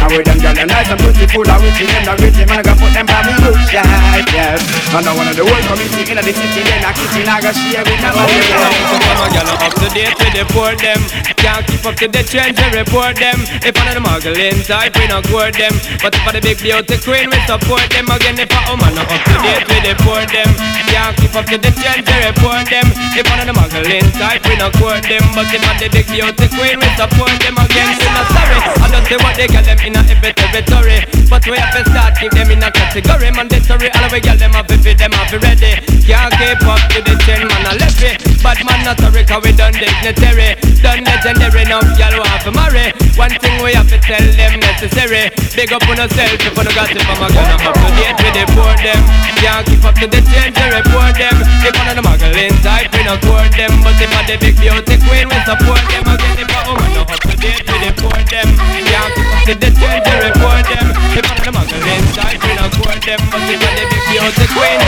And with them girl, nice and pretty, full of witty, them the gritty, man, I go put them on me bookshelf, yes. And I one of the whole community in the city, them the kitchen, I go share with nobody else. Some gyal are up to date with the poor them. Can't keep up to the trends and report them. If one of the muggling type, we not court them. But for the big beauty queen, we support them. Again, if a woman not up to date the poor them. Can't keep up to the trends and report them. If one of the muggling type, we not court them. But if for the big beauty queen, we support them. Again, we not sorry. I don't say what they get them in a every territory. But we have to start keep them in a category. Mandatory, all we get them up if them up ready. Can't keep up to the trend, man, I left it. Bad man not sorry, cause we done dignitary. Done legendary, now y'all want to marry. One thing we have to tell them necessary. Big up on yourself if you gossip, I'm a gonna up to date with the poor them. Can't keep up to the change, they report them. If one of the muggling type, we not court them. But if I the big beauty queen, we support them. Again, if a woman not up to date with the poor them. Can't keep up to the change, they report them. If one of the muggling type, we not court them. But if I the big beauty queen.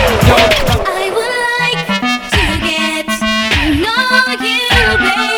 I would like to get to know you, baby.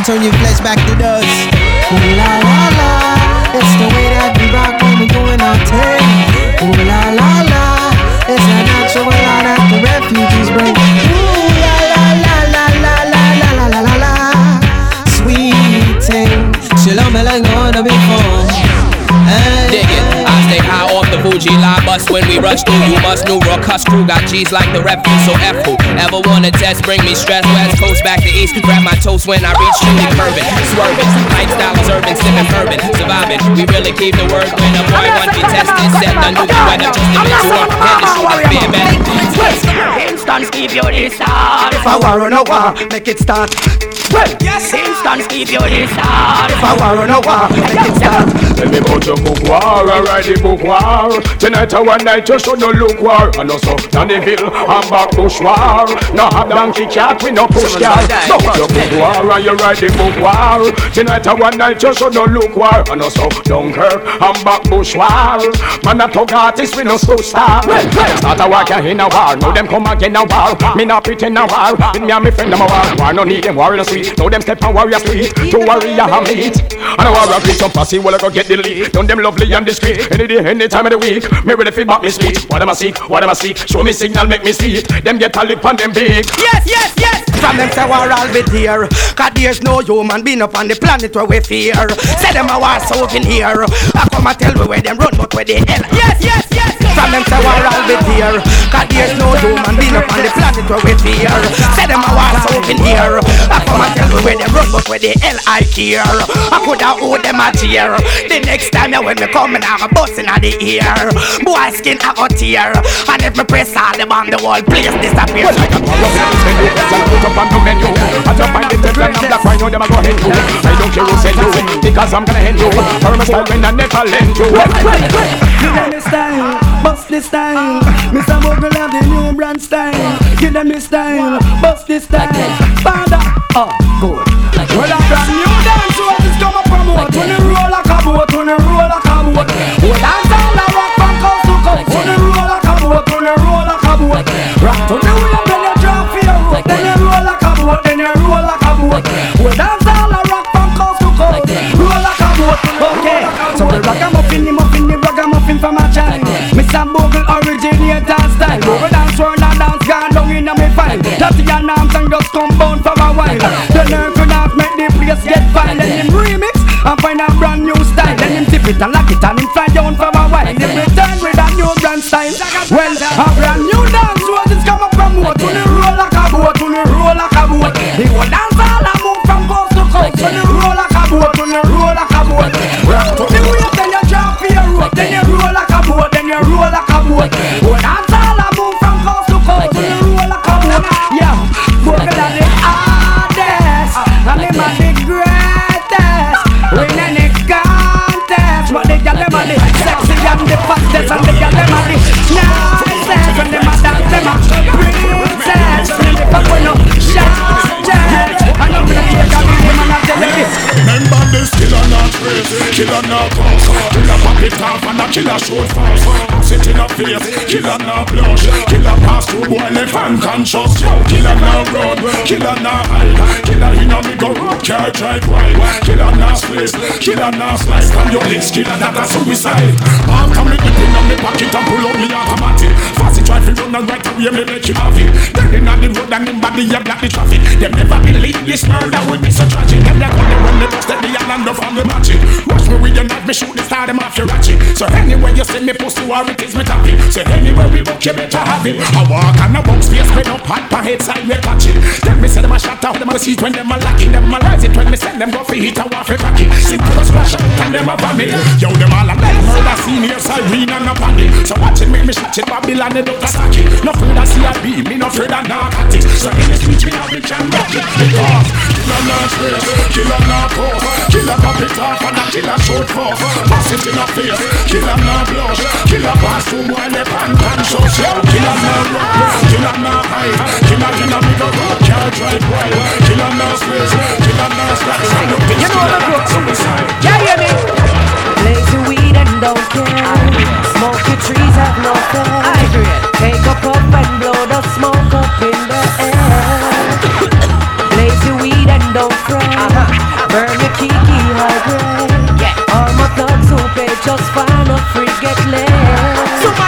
And turn your flesh back to dust. Cuss crew got G's like the refuse, so F who ever wanna test, bring me stress. West coast back to east, grab my toast when I reach truly curving, swerving. Lifestyle is urban, sipping bourbon, surviving. We really keep the word when a boy want be tested, set the new weather just to make sure. Head to shoot this beer man. Instance, give you this start. If I war on a war, make it start. Well, yes, instance, give you this start. If I war on a war, make it start. Tell me about your book war, alright the book war. Tonight or one night you should no look war. And also Dannyville and back bush war. No have donkey cat, we no push cat No your book war and you ride the book war. Tonight or one night you should no look war. And also Dunkirk and back bush war. Man a talk artist, we no slow star Start a war, can in a war Now them come again a war. Me not pretend a war With me and me friend them a war. War no need them war in the street Now them step on warrior street To warrior a meet And a war a preach some posse Well I go get the lead Done them lovely and discreet Any day, any time of the week Me ready fi back me speech What am I seek, what am I seek Show me signal, make me see it Them get a lick on them big Yes, yes, yes. From them say war all be there. Cause there's no human being up on the planet where we fear. Say them a war here. I come and tell me where them run, but where the hell. Yes, yes, yes. From them say war all be there. Cause there's no human being up on the planet where we fear. Say them a war souvenir. I come and tell me where them run, but where the hell I care. I coulda owed them a tear. The next time you when me coming, I'm a busting at the ear. Boy skin I got tear. And if me press all them on the wall, please disappear. Put up on the menu I just find it and I'm black, I know them a go hit you I don't care who send you Because I'm gonna hit you Firm style when I never lend you Give them the style, bust the style. Mr. Bogle have the new brand style. Give them the style, bust the style. Father, uh, oh, good. Well, a brand new dance what is come up promote. When you roll like a boat, when you roll like a boat. Well, dance all a rock from coast to coast. When you roll like a boat, when you roll like a boat. Rock to the wheel, then you drop for your rope. Then you roll like a boat, then you roll like a boat. Well, dance all a rock from coast to coast. Roll like a boat, okay. So the ragamuffin, the child. Mr. Bogle originator style. Over dance, world and dance, gone down in a me file. Tatty and arms and just come bound for a while. The nerve could not make the place get fine. Then him remix and find a brand new style. Then him tip it and lock it and him fly down for a while. Him return with a new grand style. Well, a brand new dance killer not punk Killer pop it off and a killer shoot fast Sit in a face Killer not blush Killer pass through boy left unconscious Yo, Killer not run Killer not hide Killer in a me go road car drive wide Killer not slice Killer not slice From your lips Killer that a suicide After me dip in me pocket and pull up me automatic hear me make him have it. Then inna the road and him body a block the traffic. Them never believe this murder will be so tragic. Them they come run the bus, then the island of from the magic. Watch me with your knife, me shoot the star them off your ratchet. So anywhere you see me pussy war, it is me tapping. So anywhere we book, you better have it. I walk on a box face, spread up hot per head side, we catch it. Then me say them a shot out, them a see when them a lock. Them a rise it when me send them go for hit a for crack it. Simple splash out and them a vomit. Yo, them all a like murder senior siren and a panic. So watch it make me shot it, Babylon, they don't attack it. No further CIB, me no further narcotics. So in the street, me have the can rock it. Because killer not stress, killer not pose, killer pop it off and a killer short force. Pass it in a face, killer not blush, killer pass to boy the pan pan show. Killer not rock, killer not hide, killer killer me go rock, can't drive wild. Killer not stress, killer stress. You know the book, suicide. Yeah, hear me? Blaze your weed and don't care. Smoke your trees, have no fear. Take a puff and blow the smoke up uh-huh. in the air. Blaze your weed and don't fret. Burn your kiki high just fine a free get laid. Somebody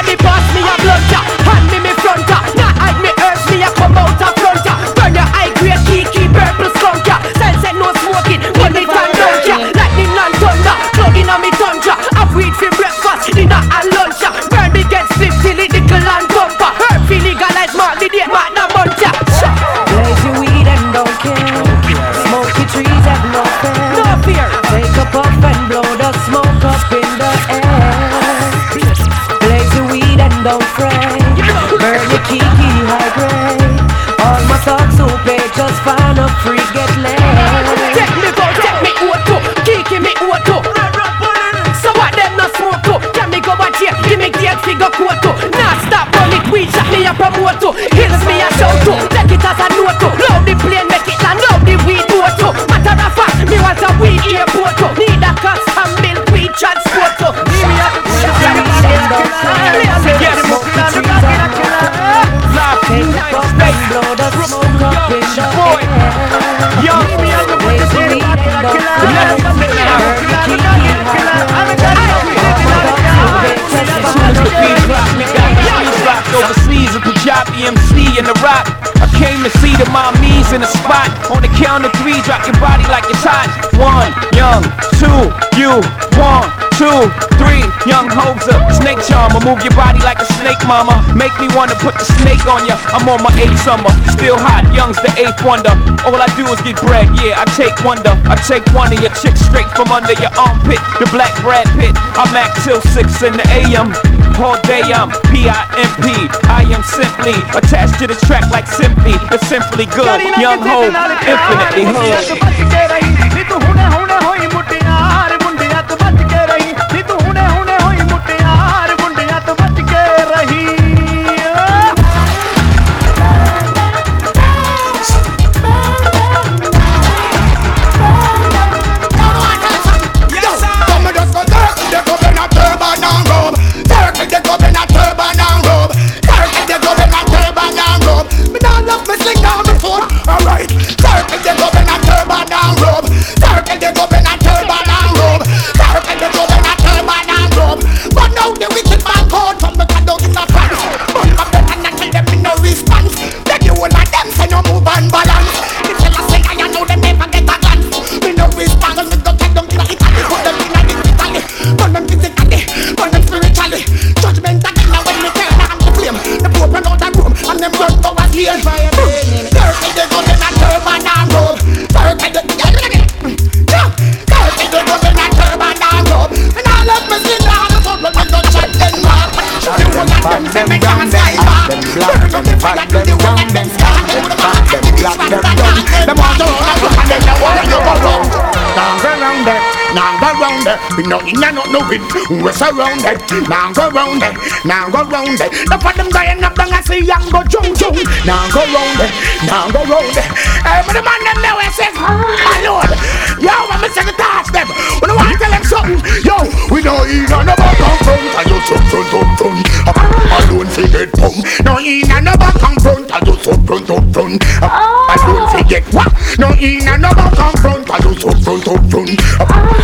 a free get laid. Take me go, take me auto, kiki me auto. So what them no smoke to? Can me go back here? Give me gate figure quoto. Nah stop run it, we shot me up a promoto. In the rock. I came to see the mommies in the spot. On the count of three, drop your body like it's hot. One, young, two, you, one, two, three, young hoes, hoser, snake charmer. Move your body like a snake, mama. Make me wanna put the snake on ya. I'm on my eighth summer, still hot, young's the eighth wonder. All I do is get bread, yeah, I take wonder. I take one of your chicks straight from under your armpit. The black Brad Pitt, I'm act till six in the AM. All day I'm P-I-M-P. I am simply attached to the track like simply. It's simply good. Young ho, infinitely hood. There. We know in and out no it. We're surrounded. Now go round there, now go round there. The for them dying up I see young go chung chung. Now go round there, now go round there. Hey, but the man them there where says, my lord, yo, I'm missing the touch them. When I want to tell them something, yo, we know in and about come front and you so front up front. Alone forget pum. No in and about come front and you so front up front. Alone forget what? No in and about come front and you so front up front.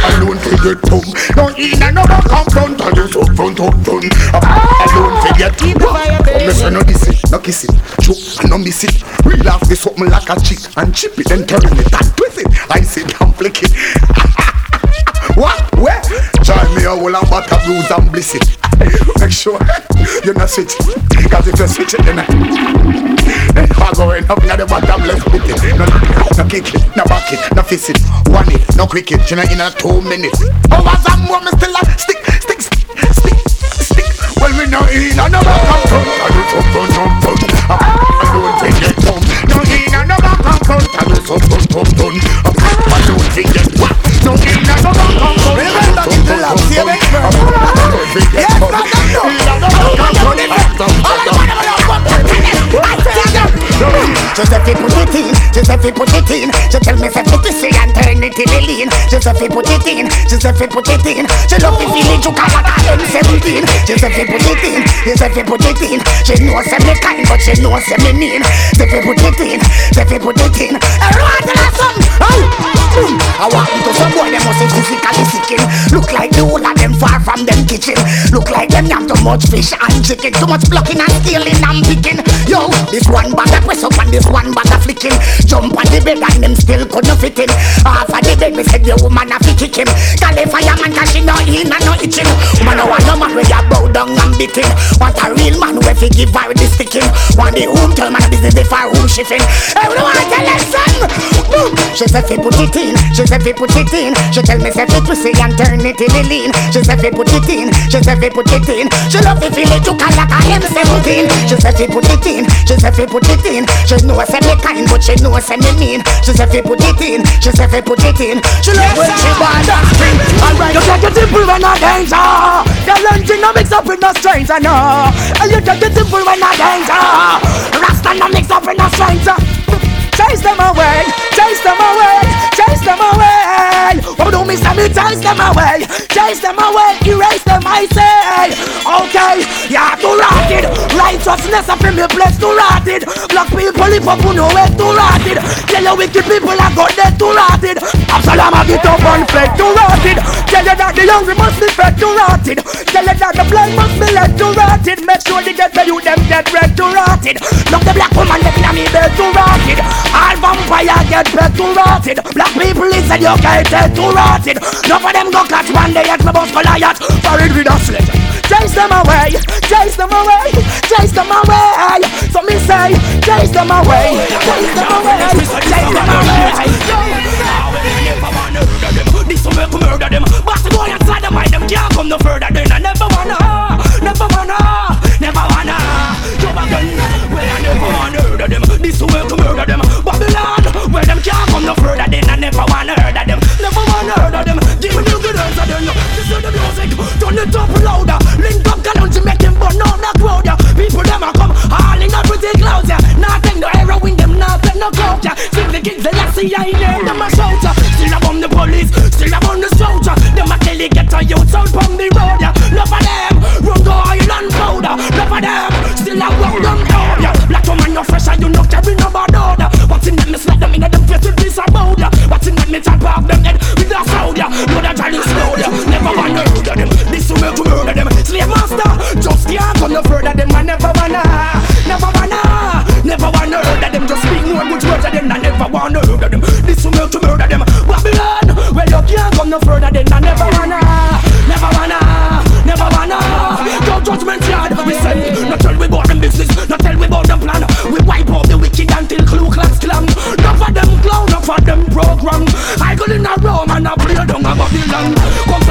Alone forget pum. No in and about come front and you so front up front. Alone forget. Keep the fire burning. Listen to this. no kiss it, choke and no miss it. Reel off this something like a chick and chip it, then turn it and twist it. I sit and flick it. what? Where? Try me a whole of butter bruise and bliss it. Make sure you not switch it. Cause if you switch it, then I, I go end up in the bottom left with it. No, no kick it, no back it, no fist it. One it, no quick it. You know in a two minutes. Oh, as I'm warm, still a stick, stick, stick, stick. Well, we know in and no back and front. I do some front, some front. I don't think it come. No in and no back and front. I do some front, some front. I don't think it what? No in and no back and front. Remember the love, see you Yes, no. In she put it in, she put it in She tell me say put it in and turn it in the lean. She put it in, she put it in She love me feeling to call like a M17 She said fi put it in, she put it in She know say me kind but she know say me mean. Say put it in, say put it in Everyone tell her something, oh boom. I walk into some boy them must be physically sicking Look like the whole of them far from them kitchen. Look like them have too much fish and chicken. Too much blocking and stealing and picking. Yo, this one bag press up and this one bag a flicking. Jump on the bed and them still couldn't fit in. Half of the bed me said the woman a fi kick him. Call the fireman cause she no in and no itching. Woman no want no man where you bow down and beat Want a real man where fi give her the sticking. Want the home tell man busy the far home shifting Everyone tell her son Boom. She said fi put it in She said fi put it in She tell me say fi twist it and turn it in the lean. She said fi put it in She said fi put it in She love fi feel it to call like a M17 She said fi put it in She said fi put it in She know say me kind but she know say me mean. She said fi put it in She said fi put it in She love when she want that spring Alright. You take it simple when I danger The lunching no mix up with no stranger no And you take it simple when I danger ah. Rasta no mix up with no stranger ah. Chase them away, chase them away, chase them away. What do me say me chase them away, chase them away, erase them I say. Okay, yeah too rotted, righteousness up in me place too rotted. Black people live up who know where too rotted. Tell you wicked people are got dead too rotted. Absalom a get up and fed too rotted. Tell you that the hungry must be fed too rotted. Tell you that the rotted. Make sure get the you them dead red too rotted. Look the black woman them in me bed too rotted. All vampire get fed too rotted. Black people is educated too rotted. None of them go catch one day at my boss Goliath. For it with a sledge. Chase them away, chase them away, chase them away. So me say, chase them away, chase them away, chase them away. This will make murder them. But to go inside the mind, them can't come no further. Then I no coke. Sing the kids, the lassie, I hear them a shout. Yeah. Still a bomb the police, still a bomb the soldier. Them a kill it, get a youth out from the road. Yeah. Love of them, run go oil and powder. Love of them, still a walk down road. Yeah. Black woman no fresh and you no carry no bad order. What's in them, me slap them in them face with this about ya. What's in them, me chop off them head with a sound ya. Know that I slow ya. Never wanna murder them. This will make murder them. Slave master, just can't come no further. Them I never come no further. than I never wanna, never wanna, never wanna. Go judgment yard. We say, not tell we about them business, not tell we about them plan. We wipe out the wicked until Ku Klux Klan. Enough of them clown, enough of them program. I go in a room and I play down a Babylon. Come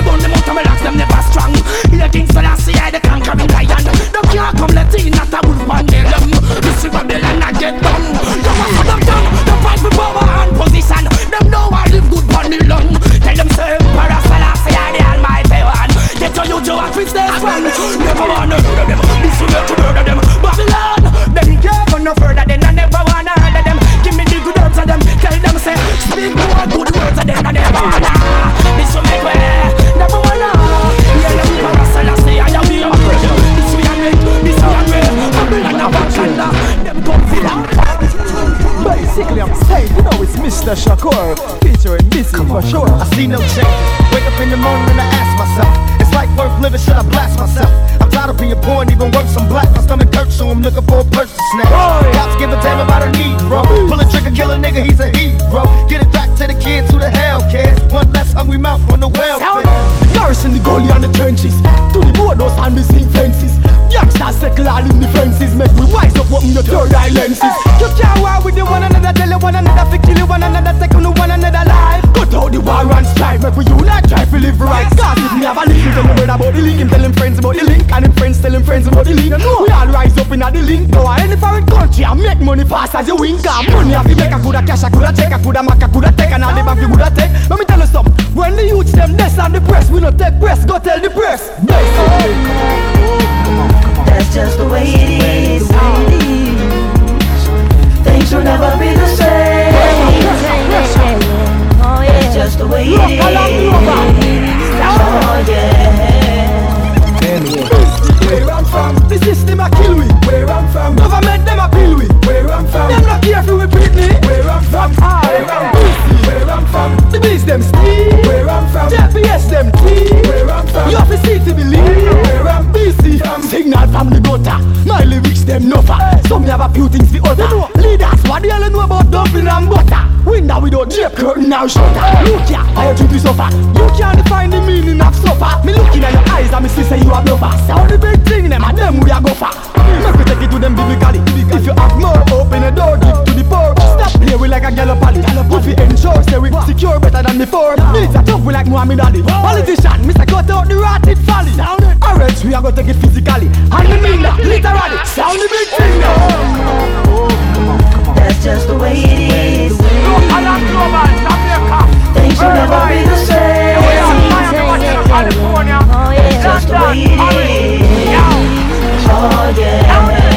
Mr. Shakur featuring Busy for sure. I see no change. Wake up in the morning and I ask myself, it's like worth living, should I blast myself? I'm tired of being poor and even worse, I'm black. My stomach hurts, so I'm looking for a purse to snatch. Cops give a damn about a need, bro. Pull a trigger, kill a nigga, he's a hero. Get it back to the kids who the hell cares. One less hungry mouth on the welfare. Garrison the goalie on the trenches. To the borders and missing fences. Youngsters settle all in the fences. Make we wise up, open your third eye lenses. You can't war with the one another, tell you one another, fi kill you one another, take on the one another life. Cut out the war and strife, make we unite, try to live right. Cause if me have a link, tell me brother about the link, him tell him friends about the link, and him friends tell him friends about the link. We all rise up in the link, go any foreign country and make money fast as you wink. Cause money have to make a coulda cash, a coulda check, a coulda mac, a coulda take, and all the bank you coulda take. Let me tell you something, when the youths them this on the press, we not take press, go tell the press. That's just the way it is. Things will never be the same. That's just the way it is. Oh yeah. Where I'm from, the system a kill we. Where I'm from, government them a kill we. Where I'm from, them not careful with Britney. Where I'm from, where I'm from, where I'm from, the bees them steal. Where I'm from, GPS them team. Where I'm from, you have to see to believe. Where I'm BC from, signal from the gutter. My lyrics them nuffer. Some me have a few things for other. Leaders, what the hell you know about dumpling and butter? Window without drape curtain now shutter. Look ya, I you to suffer. You can't define the meaning of suffer. Me looking at your eyes and me see say you a bluffer. Sound the big thing them and them we a go for. Make we take it to them biblically. If you have more, open a door, give to the poor. Stop play we like a yellow pally If we ensure say we secure better than before. Needs a tough we like Muhammad Ali. Politician, Mr. Cut out the rotted folly. Alright, we are gonna take it physically. And we mean that, literally. Sound the big thing. That's just the way it is. Things will never be the same. California. Oh California. that's the way it is. Oh yeah.